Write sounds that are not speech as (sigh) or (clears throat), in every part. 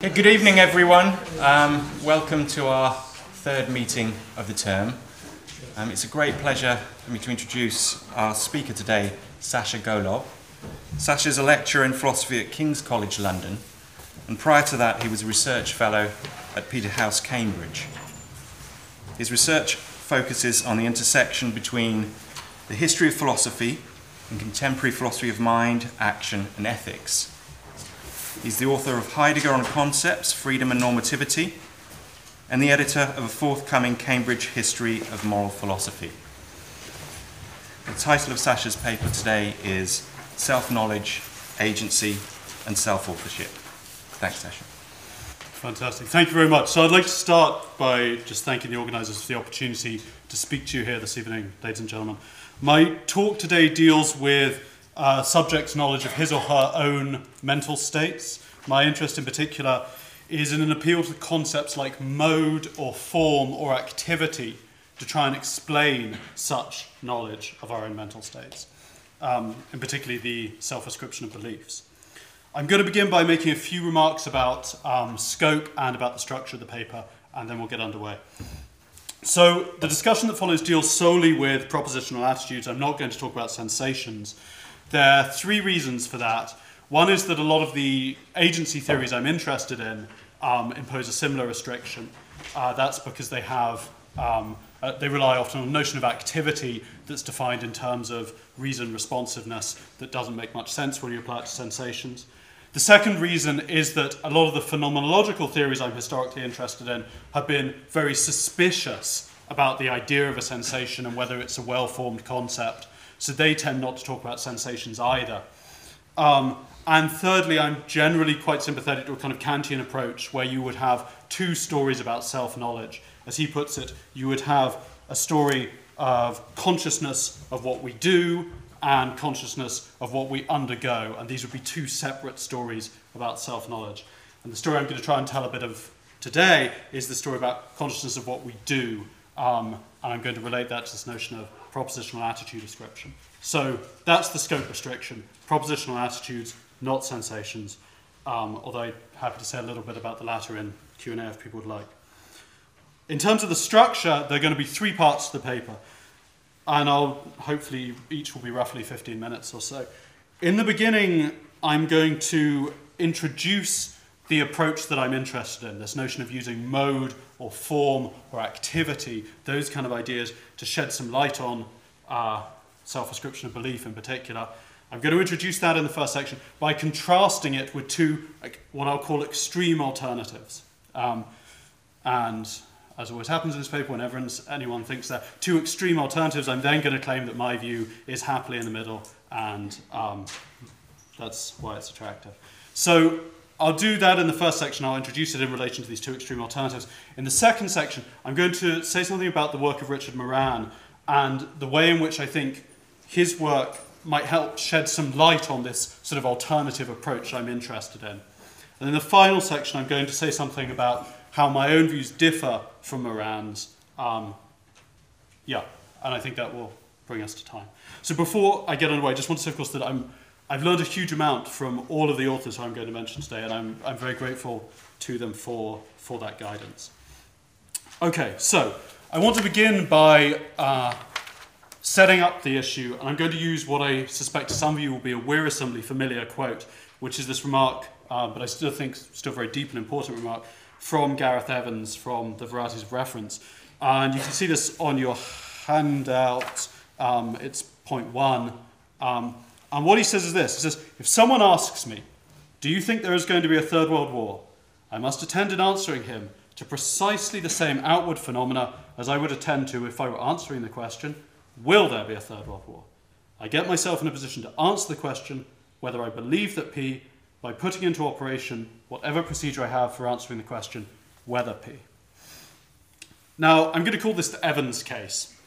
Good evening, everyone. Um, welcome to our third meeting of the term. Um, it's a great pleasure for me to introduce our speaker today, Sasha Golob. Sasha is a lecturer in philosophy at King's College London, and prior to that, he was a research fellow at Peterhouse, Cambridge. His research focuses on the intersection between the history of philosophy and contemporary philosophy of mind, action, and ethics. He's the author of Heidegger on Concepts, Freedom and Normativity, and the editor of a forthcoming Cambridge History of Moral Philosophy. The title of Sasha's paper today is Self Knowledge, Agency, and Self Authorship. Thanks, Sasha. Fantastic. Thank you very much. So I'd like to start by just thanking the organisers for the opportunity to speak to you here this evening, ladies and gentlemen. My talk today deals with uh, subject's knowledge of his or her own mental states. My interest in particular is in an appeal to concepts like mode or form or activity to try and explain such knowledge of our own mental states, um, and particularly the self ascription of beliefs. I'm going to begin by making a few remarks about um, scope and about the structure of the paper, and then we'll get underway. So, the discussion that follows deals solely with propositional attitudes. I'm not going to talk about sensations. There are three reasons for that. One is that a lot of the agency theories I'm interested in um, impose a similar restriction. Uh, that's because they have um, uh, they rely often on a notion of activity that's defined in terms of reason responsiveness that doesn't make much sense when you apply it to sensations. The second reason is that a lot of the phenomenological theories I'm historically interested in have been very suspicious about the idea of a sensation and whether it's a well formed concept so they tend not to talk about sensations either. Um, and thirdly, I'm generally quite sympathetic to a kind of Kantian approach where you would have two stories about self knowledge. As he puts it, you would have a story of consciousness of what we do and consciousness of what we undergo. And these would be two separate stories about self knowledge. And the story I'm going to try and tell a bit of today is the story about consciousness of what we do. Um, and I'm going to relate that to this notion of propositional attitude description. So that's the scope restriction. Propositional attitudes, not sensations. Um, although I'm happy to say a little bit about the latter in Q&A if people would like. In terms of the structure, there are going to be three parts to the paper. And I'll hopefully each will be roughly 15 minutes or so. In the beginning, I'm going to introduce the approach that I'm interested in, this notion of using mode or form or activity, those kind of ideas to shed some light on uh, self ascription of belief in particular. I'm going to introduce that in the first section by contrasting it with two, like, what I'll call extreme alternatives. Um, and as always happens in this paper, whenever anyone thinks are two extreme alternatives, I'm then going to claim that my view is happily in the middle, and um, that's why it's attractive. So I'll do that in the first section. I'll introduce it in relation to these two extreme alternatives. In the second section, I'm going to say something about the work of Richard Moran and the way in which I think his work might help shed some light on this sort of alternative approach I'm interested in. And in the final section, I'm going to say something about how my own views differ from Moran's. Um, yeah, and I think that will bring us to time. So before I get underway, I just want to say, of course, that I'm I've learned a huge amount from all of the authors who I'm going to mention today, and I'm, I'm very grateful to them for, for that guidance. Okay, so I want to begin by uh, setting up the issue, and I'm going to use what I suspect some of you will be a wearisomely familiar quote, which is this remark, uh, but I still think still very deep and important remark, from Gareth Evans from the Varieties of Reference. And you can see this on your handout. Um, it's point one. Um, and what he says is this He says, If someone asks me, Do you think there is going to be a third world war? I must attend in answering him to precisely the same outward phenomena as I would attend to if I were answering the question, Will there be a third world war? I get myself in a position to answer the question whether I believe that P by putting into operation whatever procedure I have for answering the question, whether P. Now, I'm going to call this the Evans case.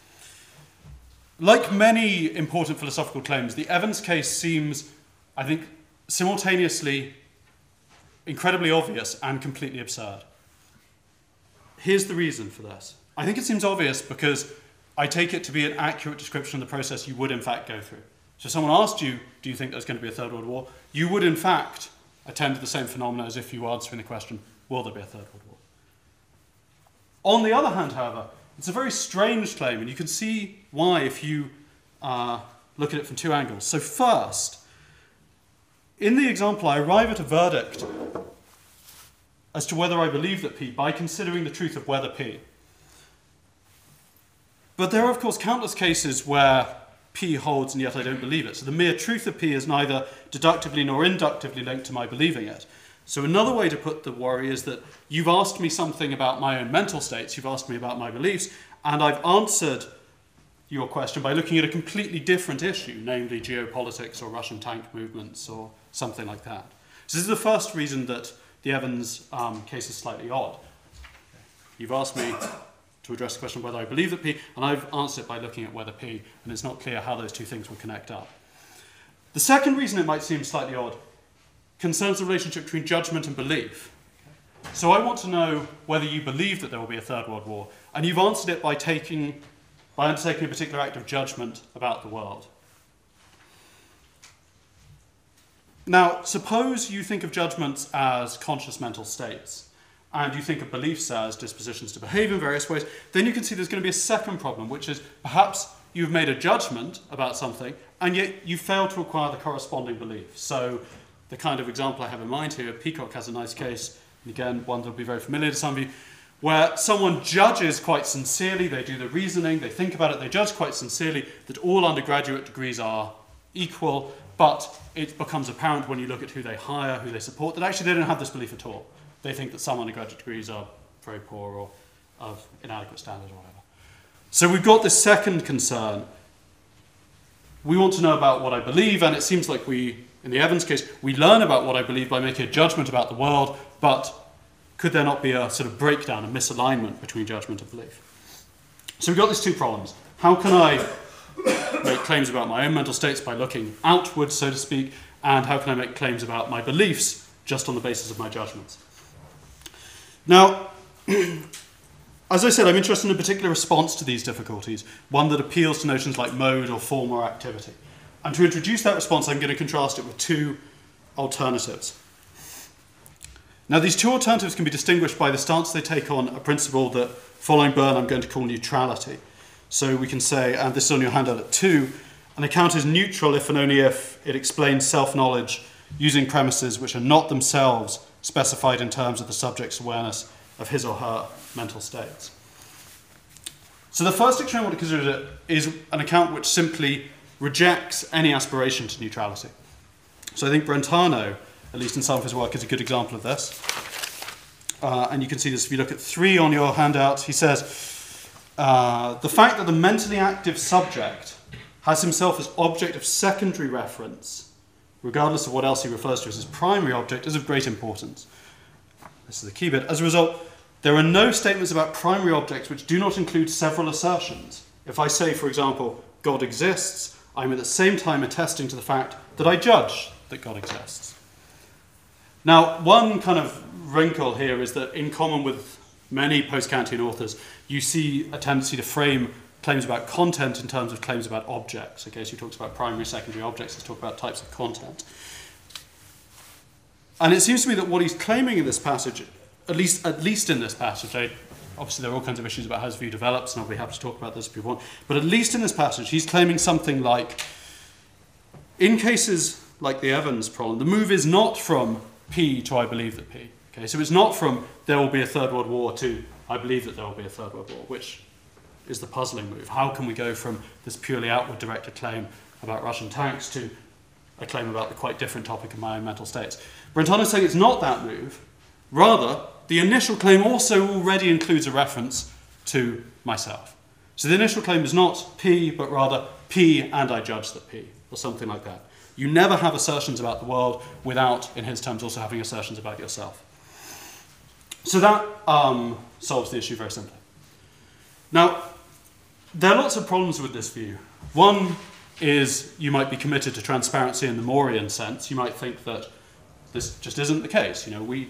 Like many important philosophical claims, the Evans case seems, I think, simultaneously incredibly obvious and completely absurd. Here's the reason for this. I think it seems obvious because I take it to be an accurate description of the process you would in fact go through. So, if someone asked you, Do you think there's going to be a Third World War? You would in fact attend to the same phenomena as if you were answering the question, will there be a Third World War? On the other hand, however, it's a very strange claim, and you can see why if you uh, look at it from two angles. So, first, in the example, I arrive at a verdict as to whether I believe that P by considering the truth of whether P. But there are, of course, countless cases where P holds and yet I don't believe it. So the mere truth of P is neither deductively nor inductively linked to my believing it. So another way to put the worry is that you've asked me something about my own mental states, you've asked me about my beliefs, and I've answered your question by looking at a completely different issue, namely geopolitics or Russian tank movements or something like that. So this is the first reason that the Evans um, case is slightly odd. You've asked me to address the question whether I believe that P, and I've answered it by looking at whether P, and it's not clear how those two things will connect up. The second reason it might seem slightly odd concerns the relationship between judgment and belief. So I want to know whether you believe that there will be a third world war, and you've answered it by taking by undertaking a particular act of judgment about the world. Now, suppose you think of judgments as conscious mental states, and you think of beliefs as dispositions to behave in various ways, then you can see there's going to be a second problem, which is perhaps you've made a judgment about something, and yet you fail to acquire the corresponding belief. So, the kind of example I have in mind here, Peacocke has a nice case, and again, one that will be very familiar to some of you, where someone judges quite sincerely, they do the reasoning, they think about it, they judge quite sincerely that all undergraduate degrees are equal, but it becomes apparent when you look at who they hire, who they support, that actually they don't have this belief at all. They think that some undergraduate degrees are very poor or of inadequate standards or whatever. So we've got this second concern. We want to know about what I believe, and it seems like we, in the Evans case, we learn about what I believe by making a judgment about the world, but could there not be a sort of breakdown, a misalignment between judgment and belief? So we've got these two problems. How can I make claims about my own mental states by looking outward, so to speak, and how can I make claims about my beliefs just on the basis of my judgments? Now, (clears throat) as I said, I'm interested in a particular response to these difficulties, one that appeals to notions like mode or form or activity. And to introduce that response, I'm going to contrast it with two alternatives. Now, these two alternatives can be distinguished by the stance they take on a principle that, following Byrne, I'm going to call neutrality. So we can say, and this is on your handout at two, an account is neutral if and only if it explains self knowledge using premises which are not themselves specified in terms of the subject's awareness of his or her mental states. So the first extreme I want to consider is an account which simply rejects any aspiration to neutrality. So I think Brentano at least in some of his work, is a good example of this. Uh, and you can see this if you look at three on your handout. He says, uh, the fact that the mentally active subject has himself as object of secondary reference, regardless of what else he refers to as his primary object, is of great importance. This is the key bit. As a result, there are no statements about primary objects which do not include several assertions. If I say, for example, God exists, I'm at the same time attesting to the fact that I judge that God exists. Now, one kind of wrinkle here is that, in common with many post Kantian authors, you see a tendency to frame claims about content in terms of claims about objects. Okay, so he talks about primary, secondary objects, he's talking about types of content. And it seems to me that what he's claiming in this passage, at least, at least in this passage, I, obviously there are all kinds of issues about how his view develops, and I'll be happy to talk about this if you want, but at least in this passage, he's claiming something like in cases like the Evans problem, the move is not from P to I believe that P. Okay, so it's not from there will be a third world war to I believe that there will be a third world war, which is the puzzling move. How can we go from this purely outward directed claim about Russian tanks to a claim about the quite different topic of my own mental states? Brentano's saying it's not that move. Rather, the initial claim also already includes a reference to myself. So the initial claim is not P, but rather P and I judge that P, or something like that. You never have assertions about the world without, in his terms, also having assertions about yourself. So that um, solves the issue very simply. Now, there are lots of problems with this view. One is you might be committed to transparency in the Moorean sense. You might think that this just isn't the case. You know, we,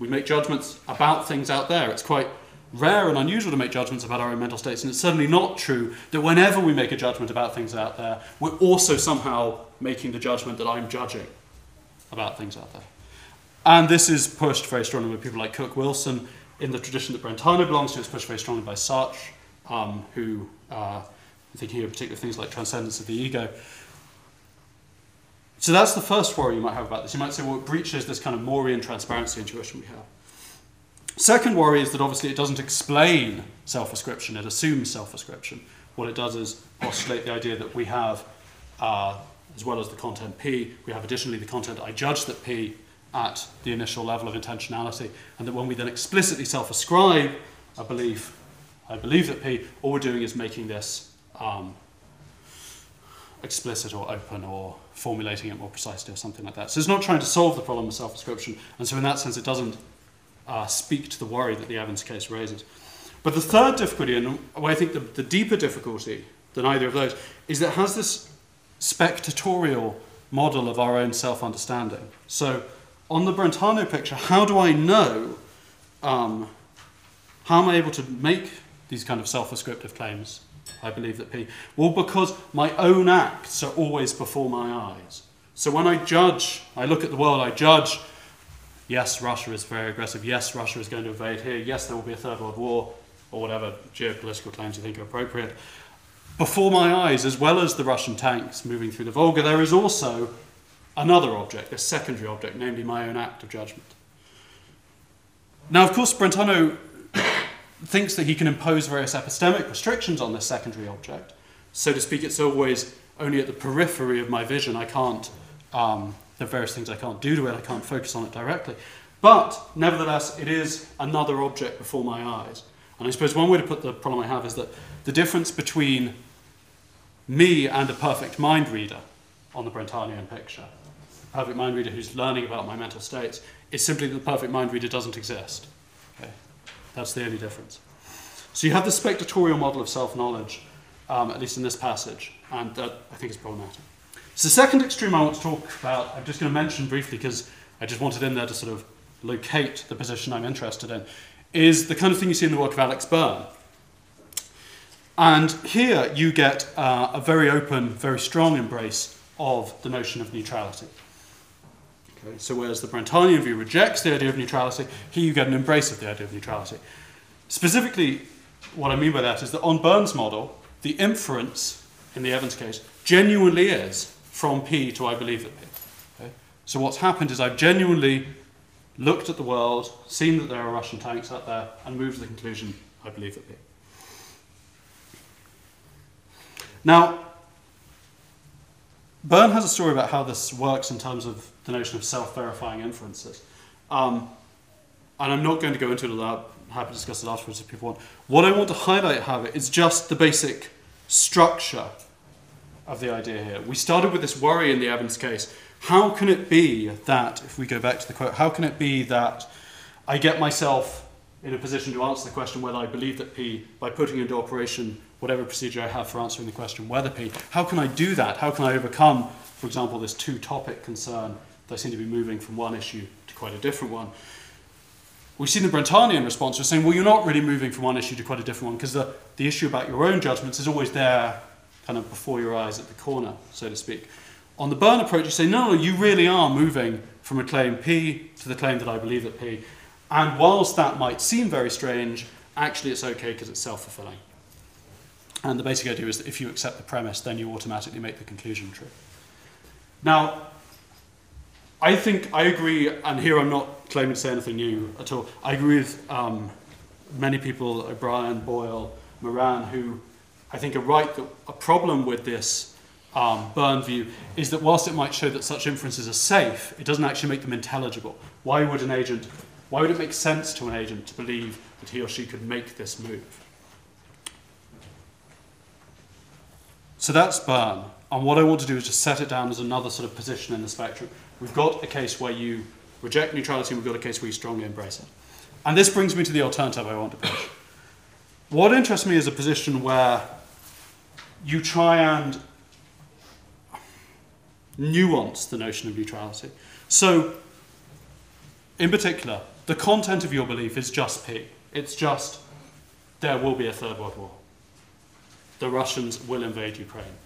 we make judgments about things out there. It's quite rare and unusual to make judgments about our own mental states, and it's certainly not true that whenever we make a judgment about things out there, we're also somehow making the judgment that I'm judging about things out there. And this is pushed very strongly by people like Cook Wilson. In the tradition that Brentano belongs to, it's pushed very strongly by Sartre, um, who, uh, thinking of particular things like transcendence of the ego. So that's the first worry you might have about this. You might say, well, it breaches this kind of Moorean transparency intuition we have. Second worry is that obviously it doesn't explain self ascription, it assumes self ascription. What it does is postulate the idea that we have, uh, as well as the content P, we have additionally the content I judge that P at the initial level of intentionality, and that when we then explicitly self ascribe a belief, I believe that P, all we're doing is making this um, explicit or open or formulating it more precisely or something like that. So it's not trying to solve the problem of self description, and so in that sense, it doesn't uh, speak to the worry that the Evans case raises. But the third difficulty, and I think the, the deeper difficulty than either of those, is that has this spectatorial model of our own self understanding. So on the Brentano picture, how do I know, um, how am I able to make these kind of self ascriptive claims? I believe that P. Well, because my own acts are always before my eyes. So when I judge, I look at the world, I judge, yes, Russia is very aggressive, yes, Russia is going to invade here, yes, there will be a third world war, or whatever geopolitical claims you think are appropriate. Before my eyes, as well as the Russian tanks moving through the Volga, there is also another object, a secondary object, namely my own act of judgment. Now, of course, Brentano thinks that he can impose various epistemic restrictions on this secondary object. So to speak, it's always only at the periphery of my vision. I can't, um, there are various things I can't do to it, I can't focus on it directly. But nevertheless, it is another object before my eyes. And I suppose one way to put the problem I have is that the difference between me and a perfect mind reader on the Brentanian picture A perfect mind reader who's learning about my mental states is simply that the perfect mind reader doesn't exist. That's the only difference. So you have the spectatorial model of self knowledge, um, at least in this passage, and that I think is problematic. So the second extreme I want to talk about, I'm just going to mention briefly because I just wanted in there to sort of locate the position I'm interested in, is the kind of thing you see in the work of Alex Byrne. And here you get uh, a very open, very strong embrace of the notion of neutrality. Okay, so whereas the Brentanian view rejects the idea of neutrality, here you get an embrace of the idea of neutrality. Specifically, what I mean by that is that on Byrne's model, the inference, in the Evans case, genuinely is from P to I believe that P. Okay? So what's happened is I've genuinely looked at the world, seen that there are Russian tanks out there, and moved to the conclusion I believe that P. Now, Byrne has a story about how this works in terms of the notion of self-verifying inferences. Um, and I'm not going to go into it without happy to discuss it afterwards if people want. What I want to highlight, however, is just the basic structure of the idea here. We started with this worry in the Evans case. How can it be that, if we go back to the quote, how can it be that I get myself in a position to answer the question whether I believe that P by putting into operation whatever procedure I have for answering the question whether P. How can I do that? How can I overcome, for example, this two topic concern that I seem to be moving from one issue to quite a different one? We've seen the Brentanian response was saying, well, you're not really moving from one issue to quite a different one because the, the issue about your own judgments is always there, kind of before your eyes at the corner, so to speak. On the Byrne approach, you say, no, no, you really are moving from a claim P to the claim that I believe that P. And whilst that might seem very strange, actually it's okay because it's self fulfilling. And the basic idea is that if you accept the premise, then you automatically make the conclusion true. Now, I think I agree, and here I'm not claiming to say anything new at all. I agree with um, many people, O'Brien, Boyle, Moran, who I think are right that a problem with this um, Byrne view is that whilst it might show that such inferences are safe, it doesn't actually make them intelligible. Why would an agent, why would it make sense to an agent to believe that he or she could make this move? So that's Byrne. And what I want to do is just set it down as another sort of position in the spectrum. We've got a case where you reject neutrality, and we've got a case where you strongly embrace it. And this brings me to the alternative I want to push. What interests me is a position where you try and nuance the notion of neutrality. So, in particular, the content of your belief is just P. It's just there will be a third world war the Russians will invade Ukraine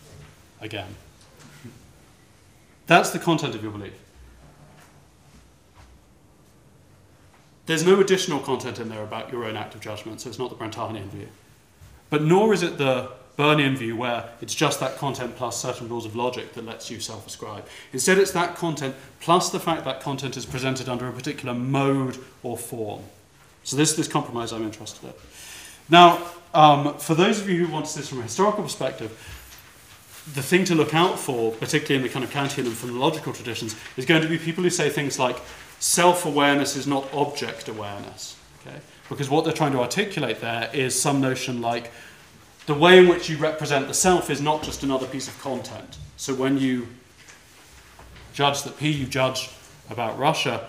again. That's the content of your belief. there's no additional content in there about your own act of judgment, so it's not the Brentanian view. But nor is it the Bernian view where it's just that content plus certain rules of logic that lets you self ascribe. Instead, it's that content plus the fact that content is presented under a particular mode or form. So, this is this compromise I'm interested in. Now, um, for those of you who want to see this from a historical perspective, the thing to look out for, particularly in the kind of Kantian and phenomenological traditions, is going to be people who say things like self awareness is not object awareness. Okay? Because what they're trying to articulate there is some notion like the way in which you represent the self is not just another piece of content. So when you judge that P, you judge about Russia,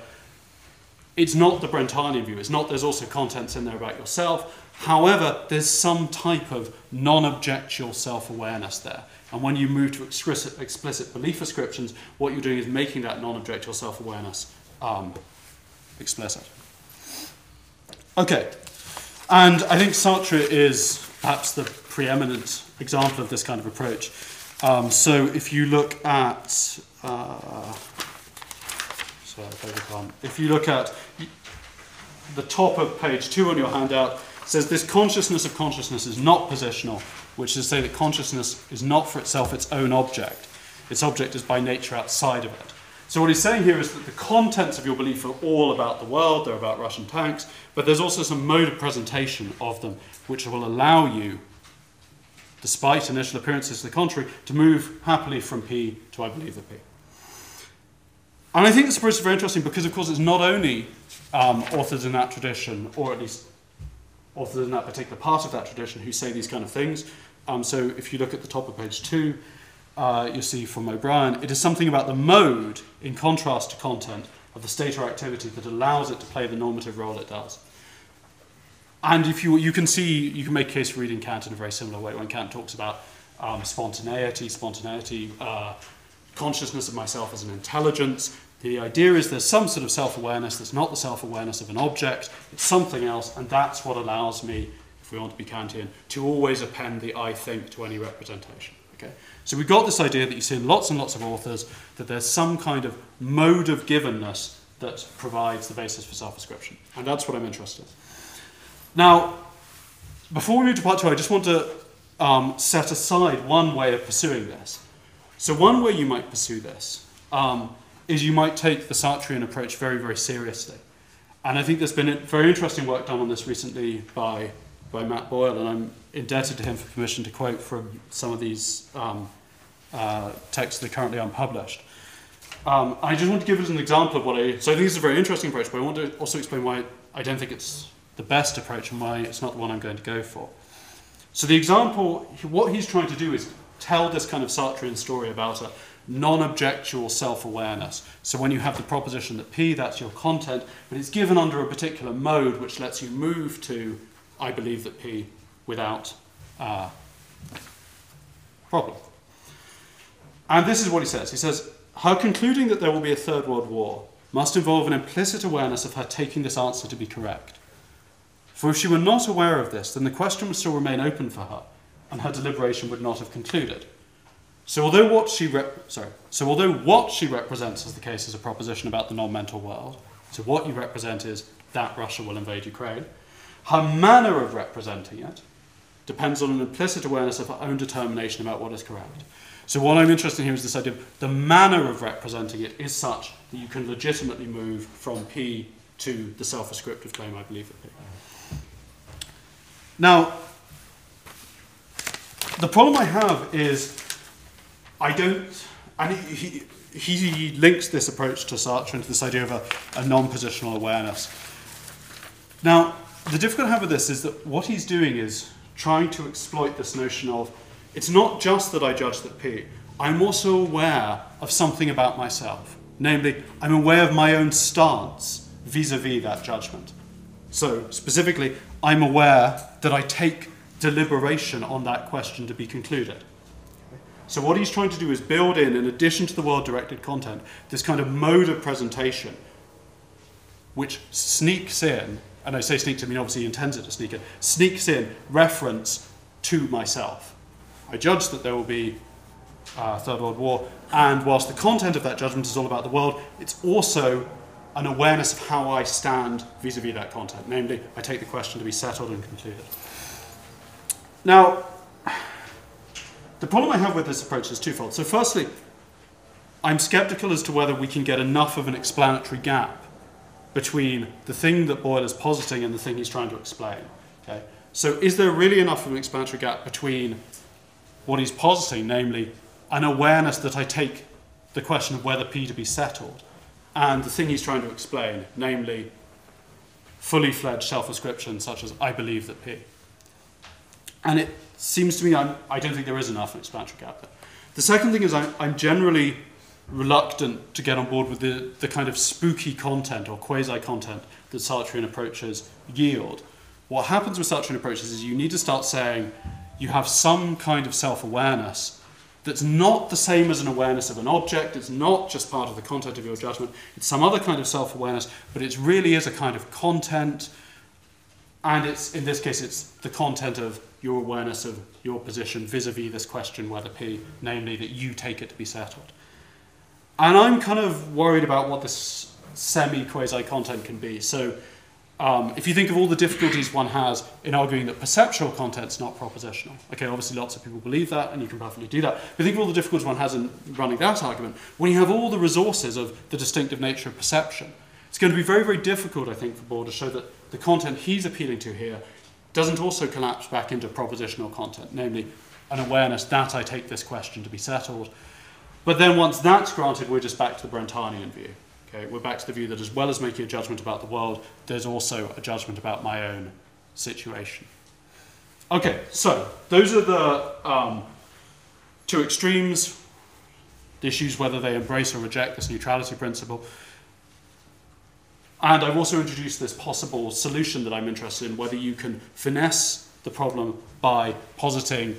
it's not the Brentanian view. It's not there's also contents in there about yourself. However, there's some type of non objectual self awareness there. And when you move to explicit, explicit belief ascriptions, what you're doing is making that non objectual self awareness um, explicit. Okay, and I think Sartre is perhaps the preeminent example of this kind of approach. Um, so if you look at, uh, sorry, if you look at the top of page two on your handout, says this consciousness of consciousness is not positional, which is to say that consciousness is not for itself its own object. Its object is by nature outside of it. So what he's saying here is that the contents of your belief are all about the world, they're about Russian tanks, but there's also some mode of presentation of them which will allow you, despite initial appearances to the contrary, to move happily from P to I believe the P. And I think this approach is very interesting because, of course, it's not only um, authors in that tradition, or at least authors in that particular part of that tradition, who say these kind of things. Um, so if you look at the top of page two, uh, you see from O'Brien, it is something about the mode, in contrast to content, of the state or activity that allows it to play the normative role it does. And if you, you can see, you can make a case for reading Kant in a very similar way when Kant talks about um, spontaneity, spontaneity, uh, consciousness of myself as an intelligence. The idea is there's some sort of self awareness that's not the self awareness of an object, it's something else, and that's what allows me, if we want to be Kantian, to always append the I think to any representation. Okay? So we've got this idea that you see in lots and lots of authors that there's some kind of mode of givenness that provides the basis for self ascription. And that's what I'm interested in. Now, before we move to part two, I just want to um, set aside one way of pursuing this. So, one way you might pursue this um, is you might take the Sartrean approach very, very seriously. And I think there's been very interesting work done on this recently by, by Matt Boyle, and I'm indebted to him for permission to quote from some of these um, uh, texts that are currently unpublished. Um, I just want to give it an example of what I. So I think it's a very interesting approach, but I want to also explain why I don't think it's the best approach and why it's not the one I'm going to go for. So the example, what he's trying to do is tell this kind of Sartrean story about a non-objectual self-awareness. So when you have the proposition that P, that's your content, but it's given under a particular mode which lets you move to I believe that P without uh, problem. And this is what he says. He says, her concluding that there will be a third world war must involve an implicit awareness of her taking this answer to be correct. For if she were not aware of this, then the question would still remain open for her, and her deliberation would not have concluded. So although what she rep- sorry, so although what she represents as the case is a proposition about the non-mental world, so what you represent is that Russia will invade Ukraine, her manner of representing it depends on an implicit awareness of her own determination about what is correct. So what I'm interested in here is this idea of the manner of representing it is such that you can legitimately move from P to the self-ascriptive claim I believe it P. Now, the problem I have is I don't, and he, he, links this approach to Sartre into this idea of a, a non-positional awareness. Now, the difficulty I have with this is that what he's doing is trying to exploit this notion of it's not just that I judge that P, I'm also aware of something about myself. Namely, I'm aware of my own stance vis a vis that judgment. So, specifically, I'm aware that I take deliberation on that question to be concluded. So, what he's trying to do is build in, in addition to the world directed content, this kind of mode of presentation which sneaks in, and I say sneaks, in, I mean obviously he intends it to sneak in, sneaks in reference to myself. I judge that there will be a Third World War, and whilst the content of that judgment is all about the world, it's also an awareness of how I stand vis a vis that content. Namely, I take the question to be settled and concluded. Now, the problem I have with this approach is twofold. So, firstly, I'm skeptical as to whether we can get enough of an explanatory gap between the thing that Boyle is positing and the thing he's trying to explain. Okay? So, is there really enough of an explanatory gap between what he's positing, namely an awareness that I take the question of whether P to be settled, and the thing he's trying to explain, namely fully fledged self ascription, such as I believe that P? And it seems to me I'm, I do not think there is enough explanatory gap there. The second thing is I'm, I'm generally reluctant to get on board with the, the kind of spooky content or quasi content that Sartrean approaches yield. What happens with Sartrean approaches is you need to start saying you have some kind of self awareness that's not the same as an awareness of an object, it's not just part of the content of your judgment, it's some other kind of self awareness, but it really is a kind of content and it's in this case, it's the content of your awareness of your position vis-a-vis this question whether P, namely that you take it to be settled. And I'm kind of worried about what this semi-quasi content can be. So um, if you think of all the difficulties one has in arguing that perceptual content's not propositional, okay, obviously lots of people believe that, and you can perfectly do that. But think of all the difficulties one has in running that argument. When you have all the resources of the distinctive nature of perception, it's going to be very, very difficult, I think, for Boyle to show that the content he's appealing to here doesn't also collapse back into propositional content, namely an awareness that I take this question to be settled. But then once that's granted, we're just back to the Brentanian view. Okay, we're back to the view that as well as making a judgment about the world, there's also a judgment about my own situation. Okay, so those are the um, two extremes. The issues whether they embrace or reject this neutrality principle. And I've also introduced this possible solution that I'm interested in, whether you can finesse the problem by positing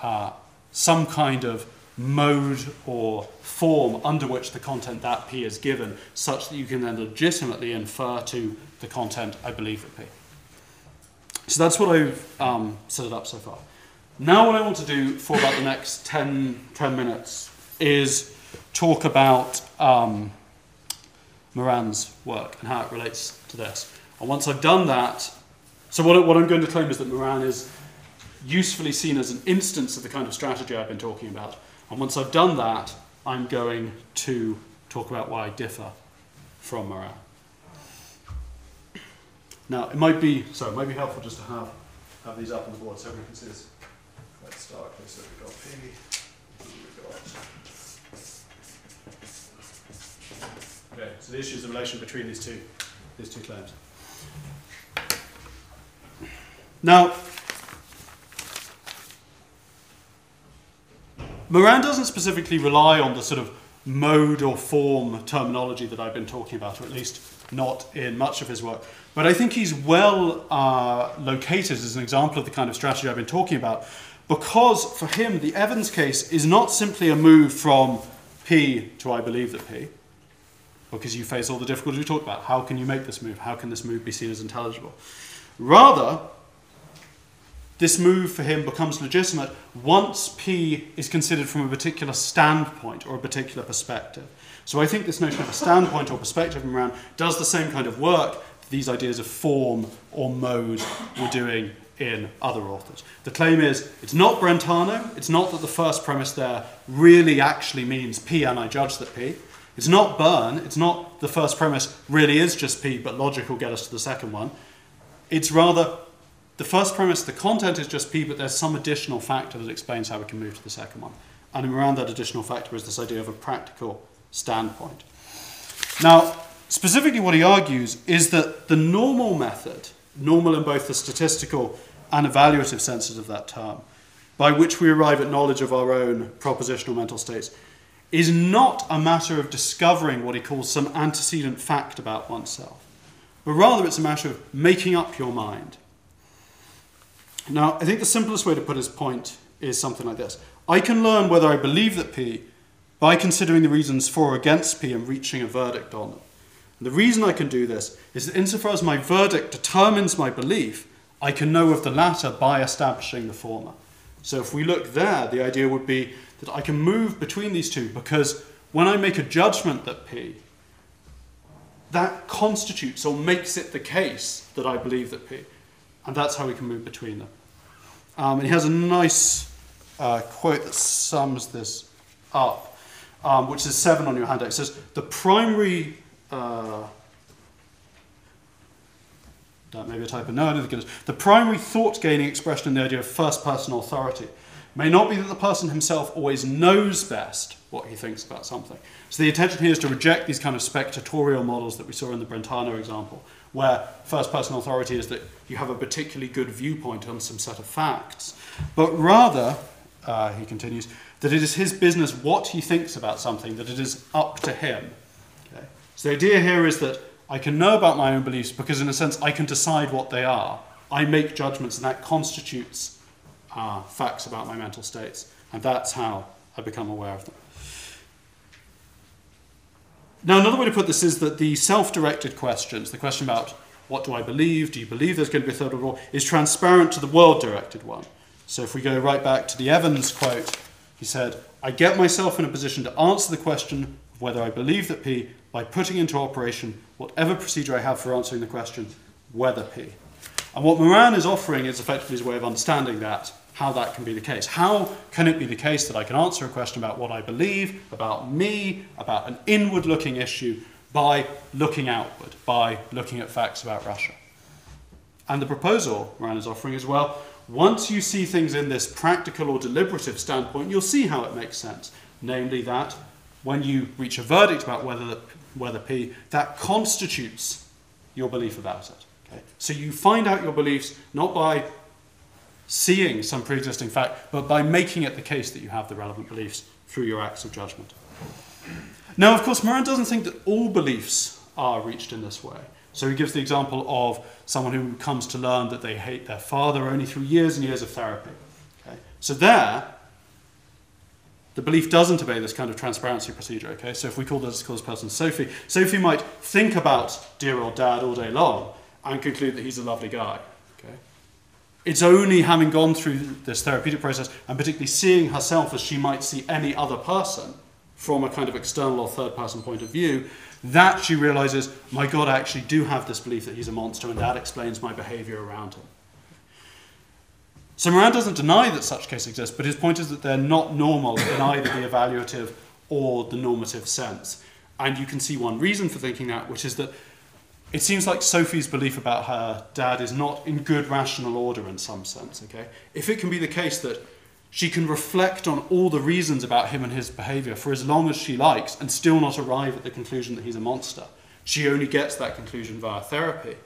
uh, some kind of mode or form under which the content that P is given, such that you can then legitimately infer to the content I believe at P. So that's what I've um, set it up so far. Now what I want to do for about the next 10, 10 minutes is talk about um, Moran's work and how it relates to this. And once I've done that, so what, what I'm going to claim is that Moran is usefully seen as an instance of the kind of strategy I've been talking about. And once I've done that, I'm going to talk about why I differ from Moran. Now, it might be, so it might be helpful just to have, have these up on the board so everyone can see this quite starkly. So we've got P, Okay, so the issue is the relation between these two, these two claims. Now, Moran doesn't specifically rely on the sort of mode or form terminology that I've been talking about, or at least not in much of his work. But I think he's well uh, located as an example of the kind of strategy I've been talking about, because for him, the Evans case is not simply a move from P to I believe that P because you face all the difficulties we talked about. How can you make this move? How can this move be seen as intelligible? Rather, this move for him becomes legitimate once P is considered from a particular standpoint or a particular perspective. So I think this notion of a standpoint or perspective Moran does the same kind of work these ideas of form or mode were doing in other authors. The claim is it's not Brentano, it's not that the first premise there really actually means P and I judge that P. It's not Byrne, it's not the first premise really is just P, but logic will get us to the second one. It's rather the first premise, the content is just P, but there's some additional factor that explains how we can move to the second one. And around that additional factor is this idea of a practical standpoint. Now, specifically, what he argues is that the normal method, normal in both the statistical and evaluative senses of that term, by which we arrive at knowledge of our own propositional mental states, is not a matter of discovering what he calls some antecedent fact about oneself, but rather it's a matter of making up your mind. Now, I think the simplest way to put his point is something like this I can learn whether I believe that P by considering the reasons for or against P and reaching a verdict on them. And the reason I can do this is that insofar as my verdict determines my belief, I can know of the latter by establishing the former. So if we look there, the idea would be that I can move between these two because when I make a judgment that P, that constitutes or makes it the case that I believe that P. And that's how we can move between them. Um, and he has a nice uh, quote that sums this up, um, which is seven on your handout. It says, The primary. Uh, that a typo. No, I don't. The primary thought gaining expression in the idea of first person authority may not be that the person himself always knows best what he thinks about something. So the intention here is to reject these kind of spectatorial models that we saw in the Brentano example, where first person authority is that you have a particularly good viewpoint on some set of facts, but rather, uh, he continues, that it is his business what he thinks about something, that it is up to him. Okay? So the idea here is that I can know about my own beliefs because, in a sense, I can decide what they are. I make judgments, and that constitutes uh, facts about my mental states, and that's how I become aware of them. Now, another way to put this is that the self directed questions, the question about what do I believe, do you believe there's going to be a third world war, is transparent to the world directed one. So if we go right back to the Evans quote, he said, I get myself in a position to answer the question of whether I believe that P by putting into operation whatever procedure I have for answering the question, whether P. And what Moran is offering is effectively his way of understanding that how that can be the case. How can it be the case that I can answer a question about what I believe, about me, about an inward looking issue, by looking outward, by looking at facts about Russia? And the proposal Moran is offering is well, once you see things in this practical or deliberative standpoint, you'll see how it makes sense. Namely, that when you reach a verdict about whether, whether P, that constitutes your belief about it. Okay? So you find out your beliefs not by seeing some pre existing fact, but by making it the case that you have the relevant beliefs through your acts of judgment. (clears throat) Now, of course, Moran doesn't think that all beliefs are reached in this way. So he gives the example of someone who comes to learn that they hate their father only through years and years of therapy. Okay? So there, the belief doesn't obey this kind of transparency procedure. Okay, so if we call this, call this person Sophie, Sophie might think about dear old dad all day long and conclude that he's a lovely guy. It's only having gone through this therapeutic process and particularly seeing herself as she might see any other person from a kind of external or third person point of view that she realizes, my God, I actually do have this belief that he's a monster, and that explains my behavior around him. So Moran doesn't deny that such cases exist, but his point is that they're not normal in either the evaluative or the normative sense. And you can see one reason for thinking that, which is that it seems like Sophie's belief about her dad is not in good rational order in some sense, okay? If it can be the case that she can reflect on all the reasons about him and his behavior for as long as she likes and still not arrive at the conclusion that he's a monster, she only gets that conclusion via therapy,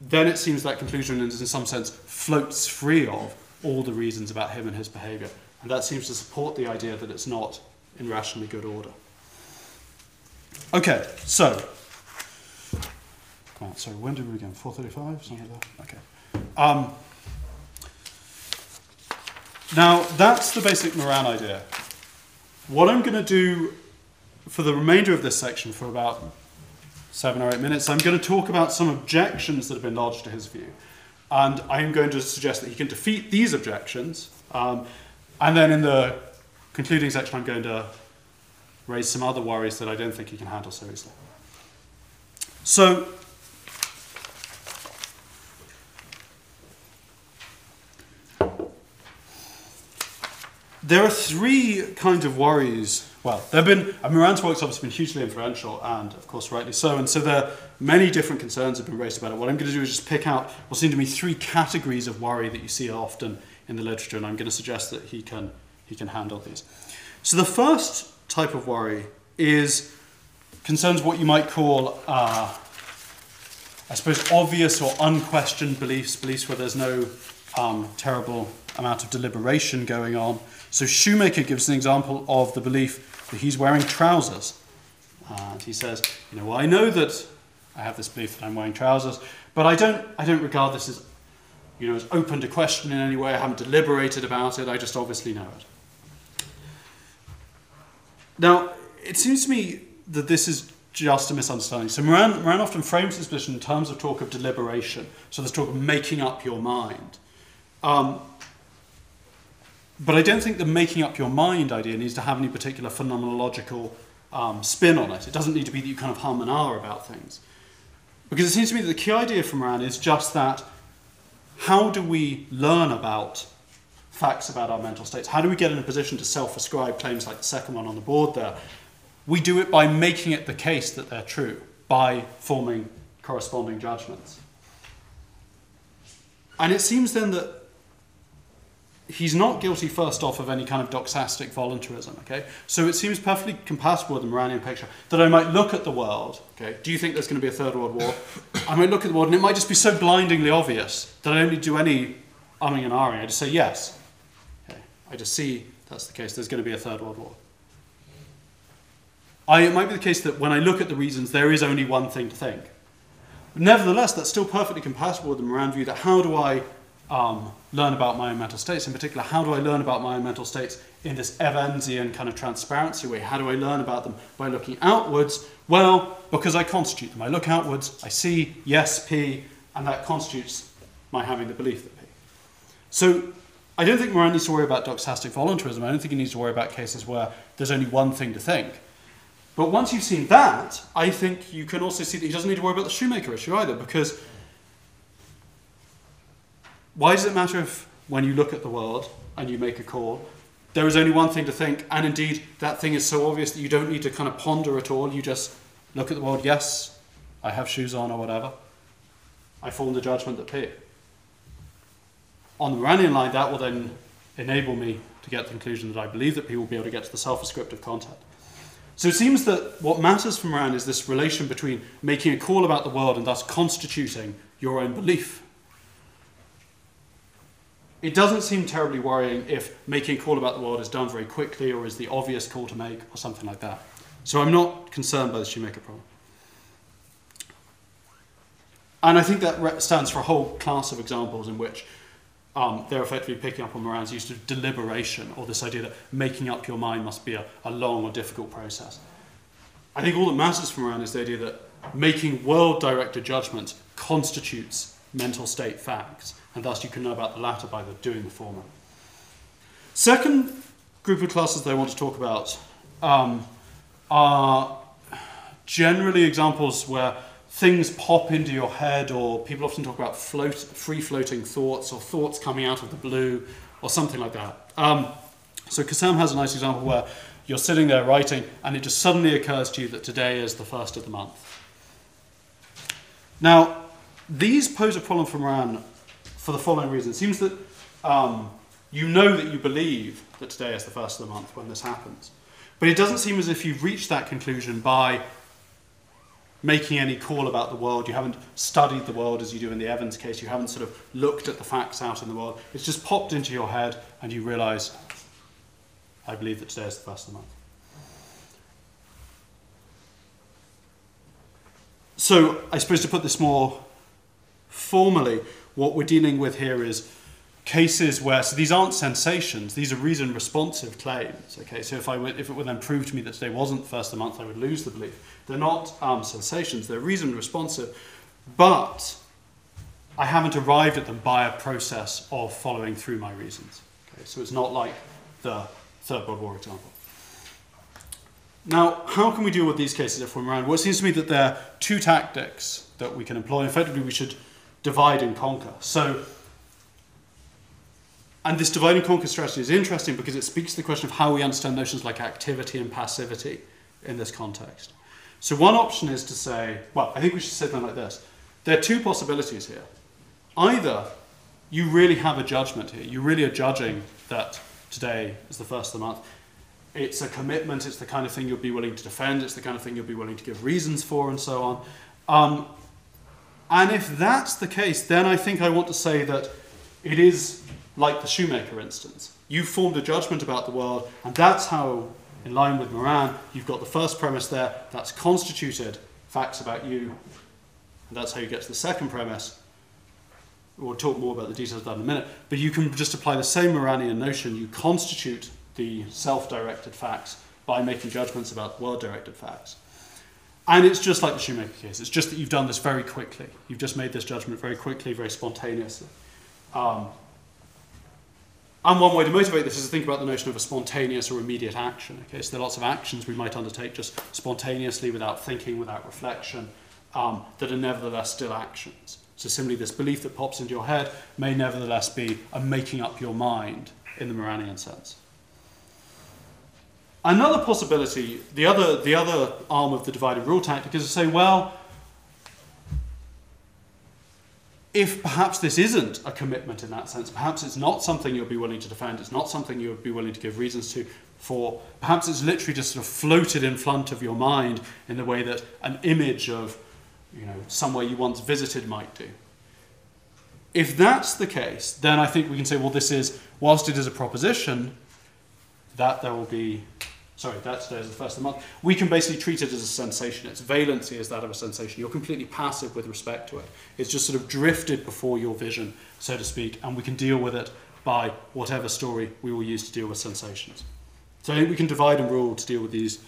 then it seems that conclusion, in some sense, floats free of all the reasons about him and his behavior. And that seems to support the idea that it's not in rationally good order. Okay, so Right, so when did we begin? 4.35? Something like that? Okay. Um, now, that's the basic Moran idea. What I'm going to do for the remainder of this section, for about seven or eight minutes, I'm going to talk about some objections that have been lodged to his view. And I'm going to suggest that he can defeat these objections. Um, and then in the concluding section, I'm going to raise some other worries that I don't think he can handle seriously. So, there are three kinds of worries. Well, there have been, I mean, Moran's work's obviously been hugely influential, and of course, rightly so. And so there are many different concerns have been raised about it. What I'm going to do is just pick out what seem to me three categories of worry that you see often in the literature, and I'm going to suggest that he can, he can handle these. So the first type of worry is concerns what you might call, uh, I suppose, obvious or unquestioned beliefs, beliefs where there's no um, terrible amount of deliberation going on. So Shoemaker gives an example of the belief that he's wearing trousers. And he says, you know, well, I know that I have this belief that I'm wearing trousers, but I don't, I don't regard this as, you know, as open to question in any way. I haven't deliberated about it. I just obviously know it. Now, it seems to me that this is just a misunderstanding. So Moran, Moran often frames his position in terms of talk of deliberation. So there's talk of making up your mind. Um, but I don't think the making up your mind idea needs to have any particular phenomenological um, spin on it. It doesn't need to be that you kind of hum and ah about things. Because it seems to me that the key idea from Moran is just that how do we learn about facts about our mental states? How do we get in a position to self ascribe claims like the second one on the board there? We do it by making it the case that they're true, by forming corresponding judgments. And it seems then that he's not guilty first off of any kind of doxastic voluntarism okay? So it seems perfectly compatible with the Moranian picture that i might look at the world okay? Do you think there's going to be a third world war? I might look at the world and it might just be so blindingly obvious that i don't need to do any umming and ahhing. I just say yes. Okay. I just see that's the case there's going to be a third world war. I, it might be the case that when i look at the reasons there is only one thing to think. But nevertheless that's still perfectly compatible with the Moran view that how do i um, learn about my own mental states. In particular, how do I learn about my own mental states in this Evansian kind of transparency way? How do I learn about them by looking outwards? Well, because I constitute them. I look outwards, I see yes, P, and that constitutes my having the belief that P. So I don't think Moran needs to worry about doxastic voluntarism. I don't think he needs to worry about cases where there's only one thing to think. But once you've seen that, I think you can also see that he doesn't need to worry about the Shoemaker issue either, because why does it matter if, when you look at the world and you make a call, there is only one thing to think, and indeed that thing is so obvious that you don't need to kind of ponder at all. You just look at the world, yes, I have shoes on or whatever. I form the judgment that P. On the Moranian line, that will then enable me to get the conclusion that I believe that P will be able to get to the self-ascriptive content. So it seems that what matters for Moran is this relation between making a call about the world and thus constituting your own belief it doesn't seem terribly worrying if making a call about the world is done very quickly or is the obvious call to make or something like that. So I'm not concerned by the Shoemaker problem. And I think that stands for a whole class of examples in which um, they're effectively picking up on Moran's use of deliberation or this idea that making up your mind must be a, a long or difficult process. I think all that matters for Moran is the idea that making world directed judgments constitutes mental state facts and thus you can know about the latter by doing the former. Second group of classes that I want to talk about um, are generally examples where things pop into your head, or people often talk about float, free floating thoughts, or thoughts coming out of the blue, or something like that. Um, so Cassam has a nice example where you're sitting there writing, and it just suddenly occurs to you that today is the first of the month. Now, these pose a problem for Moran for the following reason. It seems that um, you know that you believe that today is the first of the month when this happens. But it doesn't seem as if you've reached that conclusion by making any call about the world. You haven't studied the world as you do in the Evans case. You haven't sort of looked at the facts out in the world. It's just popped into your head and you realize, I believe that today is the first of the month. So, I suppose to put this more formally, what we're dealing with here is cases where so these aren't sensations these are reason responsive claims okay? So if i were, if it were then proved to me that today wasn't the first of the month i would lose the belief. They're not um, sensations they're reason responsive but i haven't arrived at them by a process of following through my reasons okay? So it's not like the third world war example. Now how can we deal with these cases if we're around? Well it seems to me that there are two tactics that we can employ. Effectively we should divide and conquer. So, and this divide and conquer strategy is interesting because it speaks to the question of how we understand notions like activity and passivity in this context. So, one option is to say, well, I think we should say them like this. There are two possibilities here. Either you really have a judgment here, you really are judging that today is the first of the month. It's a commitment, it's the kind of thing you'll be willing to defend, it's the kind of thing you'll be willing to give reasons for, and so on. Um, and if that's the case, then I think I want to say that it is like the Shoemaker instance. You've formed a judgment about the world, and that's how, in line with Moran, you've got the first premise there, that's constituted facts about you, and that's how you get to the second premise. We'll talk more about the details of that in a minute, but you can just apply the same Moranian notion. You constitute the self directed facts by making judgments about world directed facts. And it's just like the Shoemaker case. It's just that you've done this very quickly. You've just made this judgment very quickly, very spontaneously. Um, And one way to motivate this is to think about the notion of a spontaneous or immediate action. Okay, so there are lots of actions we might undertake just spontaneously without thinking, without reflection, um, that are nevertheless still actions. So simply this belief that pops into your head may nevertheless be a making up your mind in the Moranian sense. Another possibility, the other, the other arm of the divided rule tactic is to say, well, if perhaps this isn't a commitment in that sense, perhaps it's not something you'll be willing to defend, it's not something you would be willing to give reasons to for, perhaps it's literally just sort of floated in front of your mind in the way that an image of, you know, somewhere you once visited might do. If that's the case, then I think we can say, well, this is, whilst it is a proposition, that there will be sorry, that today is the first of the month, we can basically treat it as a sensation. Its valency is that of a sensation. You're completely passive with respect to it. It's just sort of drifted before your vision, so to speak, and we can deal with it by whatever story we will use to deal with sensations. So I think we can divide and rule to deal with these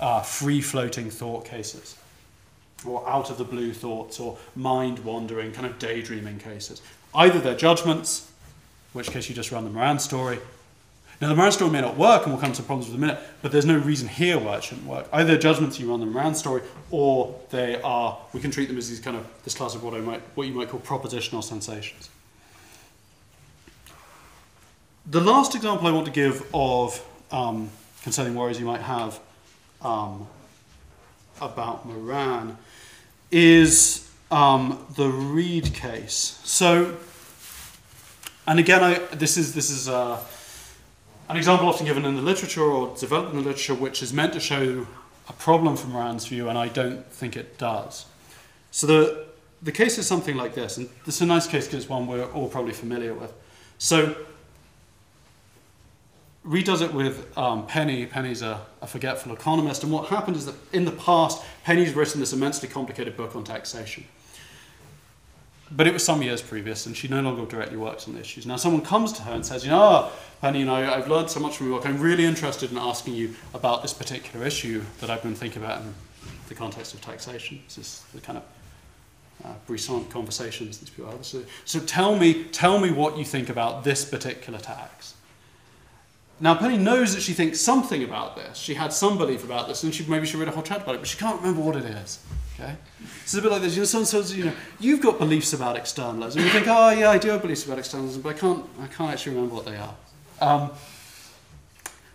uh, free floating thought cases, or out of the blue thoughts, or mind wandering, kind of daydreaming cases. Either they're judgments, in which case you just run the Moran story, now, the Moran story may not work, and we'll come to problems with a minute, but there's no reason here why it shouldn't work. Either judgments you run the Moran story, or they are, we can treat them as these kind of, this class of what, I might, what you might call propositional sensations. The last example I want to give of um, concerning worries you might have um, about Moran is um, the Reed case. So, and again, I, this is, this is, uh, an example often given in the literature or developed in the literature which is meant to show a problem from Rand's view, and I don't think it does. So the, the case is something like this, and this is a nice case because it's one we're all probably familiar with. So Reed does it with um, Penny. Penny's a, a, forgetful economist, and what happened is that in the past, Penny's written this immensely complicated book on taxation. But it was some years previous, and she no longer directly works on the issues. Now, someone comes to her and says, You know, Penny, you know, I've learned so much from your work. I'm really interested in asking you about this particular issue that I've been thinking about in the context of taxation. This is the kind of uh, Brisant conversations these people have. So, so tell me, tell me what you think about this particular tax. Now, Penny knows that she thinks something about this. She had some belief about this, and she maybe she read a whole chat about it, but she can't remember what it is. Okay? So it's a bit like this. You know, someone says, you know, you've got beliefs about externalism. And you think, oh, yeah, I do have beliefs about externalism, but I can't, I can't actually remember what they are. Um,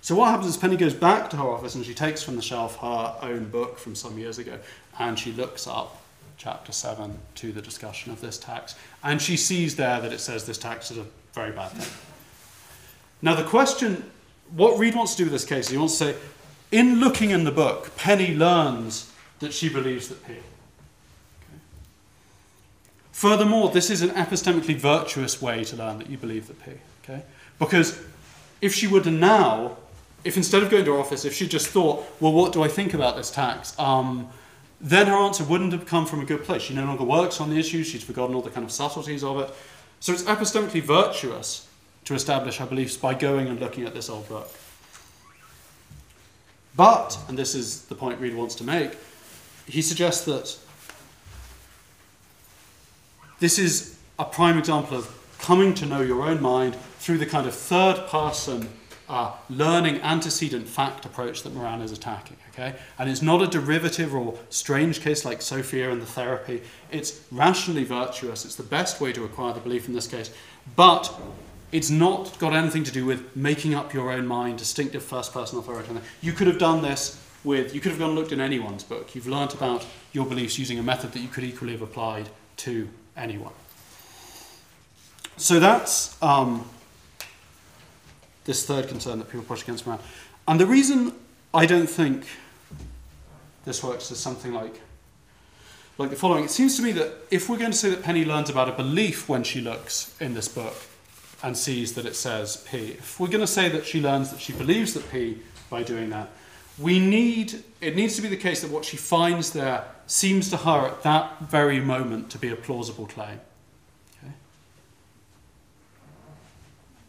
so what happens is Penny goes back to her office and she takes from the shelf her own book from some years ago and she looks up chapter 7 to the discussion of this tax and she sees there that it says this tax is a very bad thing. Now the question, what Reed wants to do with this case, he wants to say, in looking in the book, Penny learns that she believes that P. Okay. Furthermore, this is an epistemically virtuous way to learn that you believe that P. Okay? Because if she were to now, if instead of going to her office, if she just thought, well, what do I think about this tax? Um, then her answer wouldn't have come from a good place. She no longer works on the issue, she's forgotten all the kind of subtleties of it. So it's epistemically virtuous to establish her beliefs by going and looking at this old book. But, and this is the point Reed wants to make, he suggests that this is a prime example of coming to know your own mind through the kind of third person uh, learning antecedent fact approach that Moran is attacking. Okay? And it's not a derivative or strange case like Sophia and the therapy. It's rationally virtuous. It's the best way to acquire the belief in this case. But it's not got anything to do with making up your own mind, distinctive first person authority. You could have done this with, you could have gone and looked in anyone's book. You've learnt about your beliefs using a method that you could equally have applied to anyone. So that's um, this third concern that people push against Moran. And the reason I don't think this works is something like like the following. It seems to me that if we're going to say that Penny learns about a belief when she looks in this book and sees that it says P, if we're going to say that she learns that she believes that P by doing that, we need it needs to be the case that what she finds there seems to her at that very moment to be a plausible claim.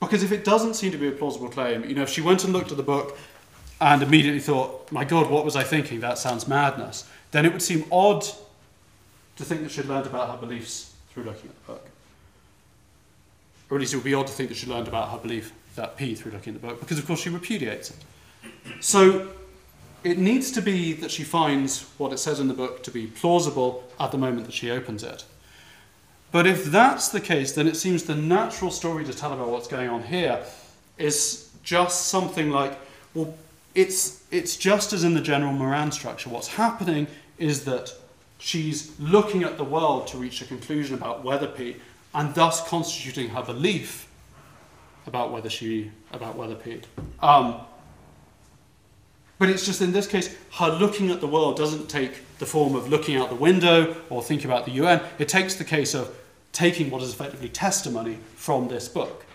Because if it doesn't seem to be a plausible claim, you know, if she went and looked at the book and immediately thought, my God, what was I thinking? That sounds madness, then it would seem odd to think that she'd learned about her beliefs through looking at the book. Or at least it would be odd to think that she learned about her belief that P through looking at the book, because of course she repudiates it. So it needs to be that she finds what it says in the book to be plausible at the moment that she opens it. But if that's the case, then it seems the natural story to tell about what's going on here is just something like, well, it's, it's just as in the general Moran structure. What's happening is that she's looking at the world to reach a conclusion about whether P, and thus constituting her belief about whether she about whether P. Um, but it's just in this case, her looking at the world doesn't take the form of looking out the window or thinking about the UN. It takes the case of taking what is effectively testimony from this book.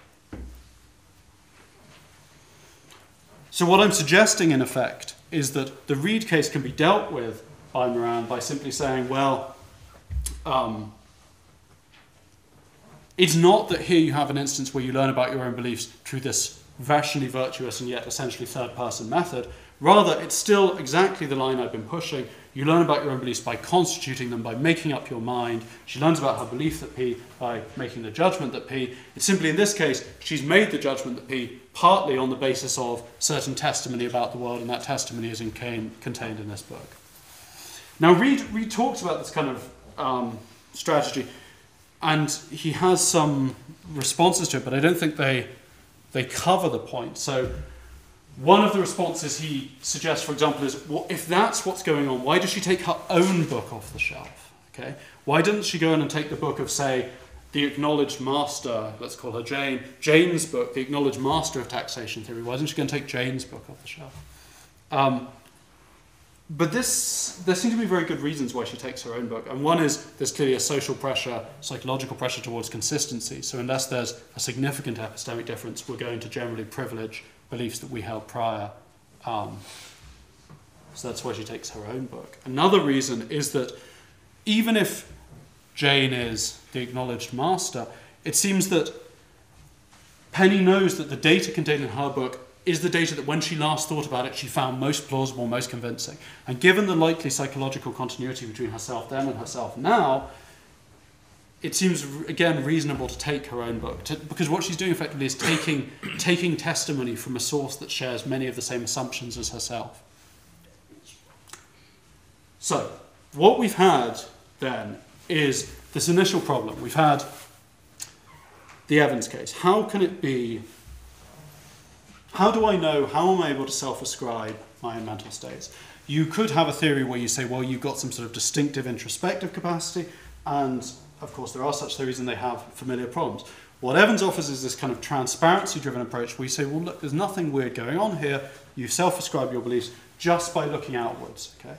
So, what I'm suggesting, in effect, is that the Reed case can be dealt with by Moran by simply saying, well, um, it's not that here you have an instance where you learn about your own beliefs through this rationally virtuous and yet essentially third person method. Rather, it's still exactly the line I've been pushing. You learn about your own beliefs by constituting them, by making up your mind. She learns about her belief that P by making the judgment that P. It's simply in this case, she's made the judgment that P partly on the basis of certain testimony about the world, and that testimony is in, contained in this book. Now, Reed, Reed talks about this kind of um, strategy, and he has some responses to it, but I don't think they, they cover the point. So, one of the responses he suggests, for example, is well, if that's what's going on, why does she take her own book off the shelf? Okay? Why didn't she go in and take the book of, say, the acknowledged master, let's call her Jane, Jane's book, the acknowledged master of taxation theory. Why isn't she going to take Jane's book off the shelf? Um, but this, there seem to be very good reasons why she takes her own book. And one is there's clearly a social pressure, psychological pressure towards consistency. So unless there's a significant epistemic difference, we're going to generally privilege beliefs that we held prior. Um, so that's why she takes her own book. Another reason is that even if Jane is the acknowledged master, it seems that Penny knows that the data contained in her book is the data that when she last thought about it, she found most plausible, most convincing. And given the likely psychological continuity between herself then and herself now, it seems again reasonable to take her own book to, because what she's doing effectively is taking (coughs) taking testimony from a source that shares many of the same assumptions as herself. So, what we've had then is this initial problem. We've had the Evans case. How can it be? How do I know? How am I able to self ascribe my own mental states? You could have a theory where you say, well, you've got some sort of distinctive introspective capacity, and of course, there are such theories and they have familiar problems. What Evans offers is this kind of transparency driven approach where you say, well, look, there's nothing weird going on here. You self ascribe your beliefs just by looking outwards. Okay?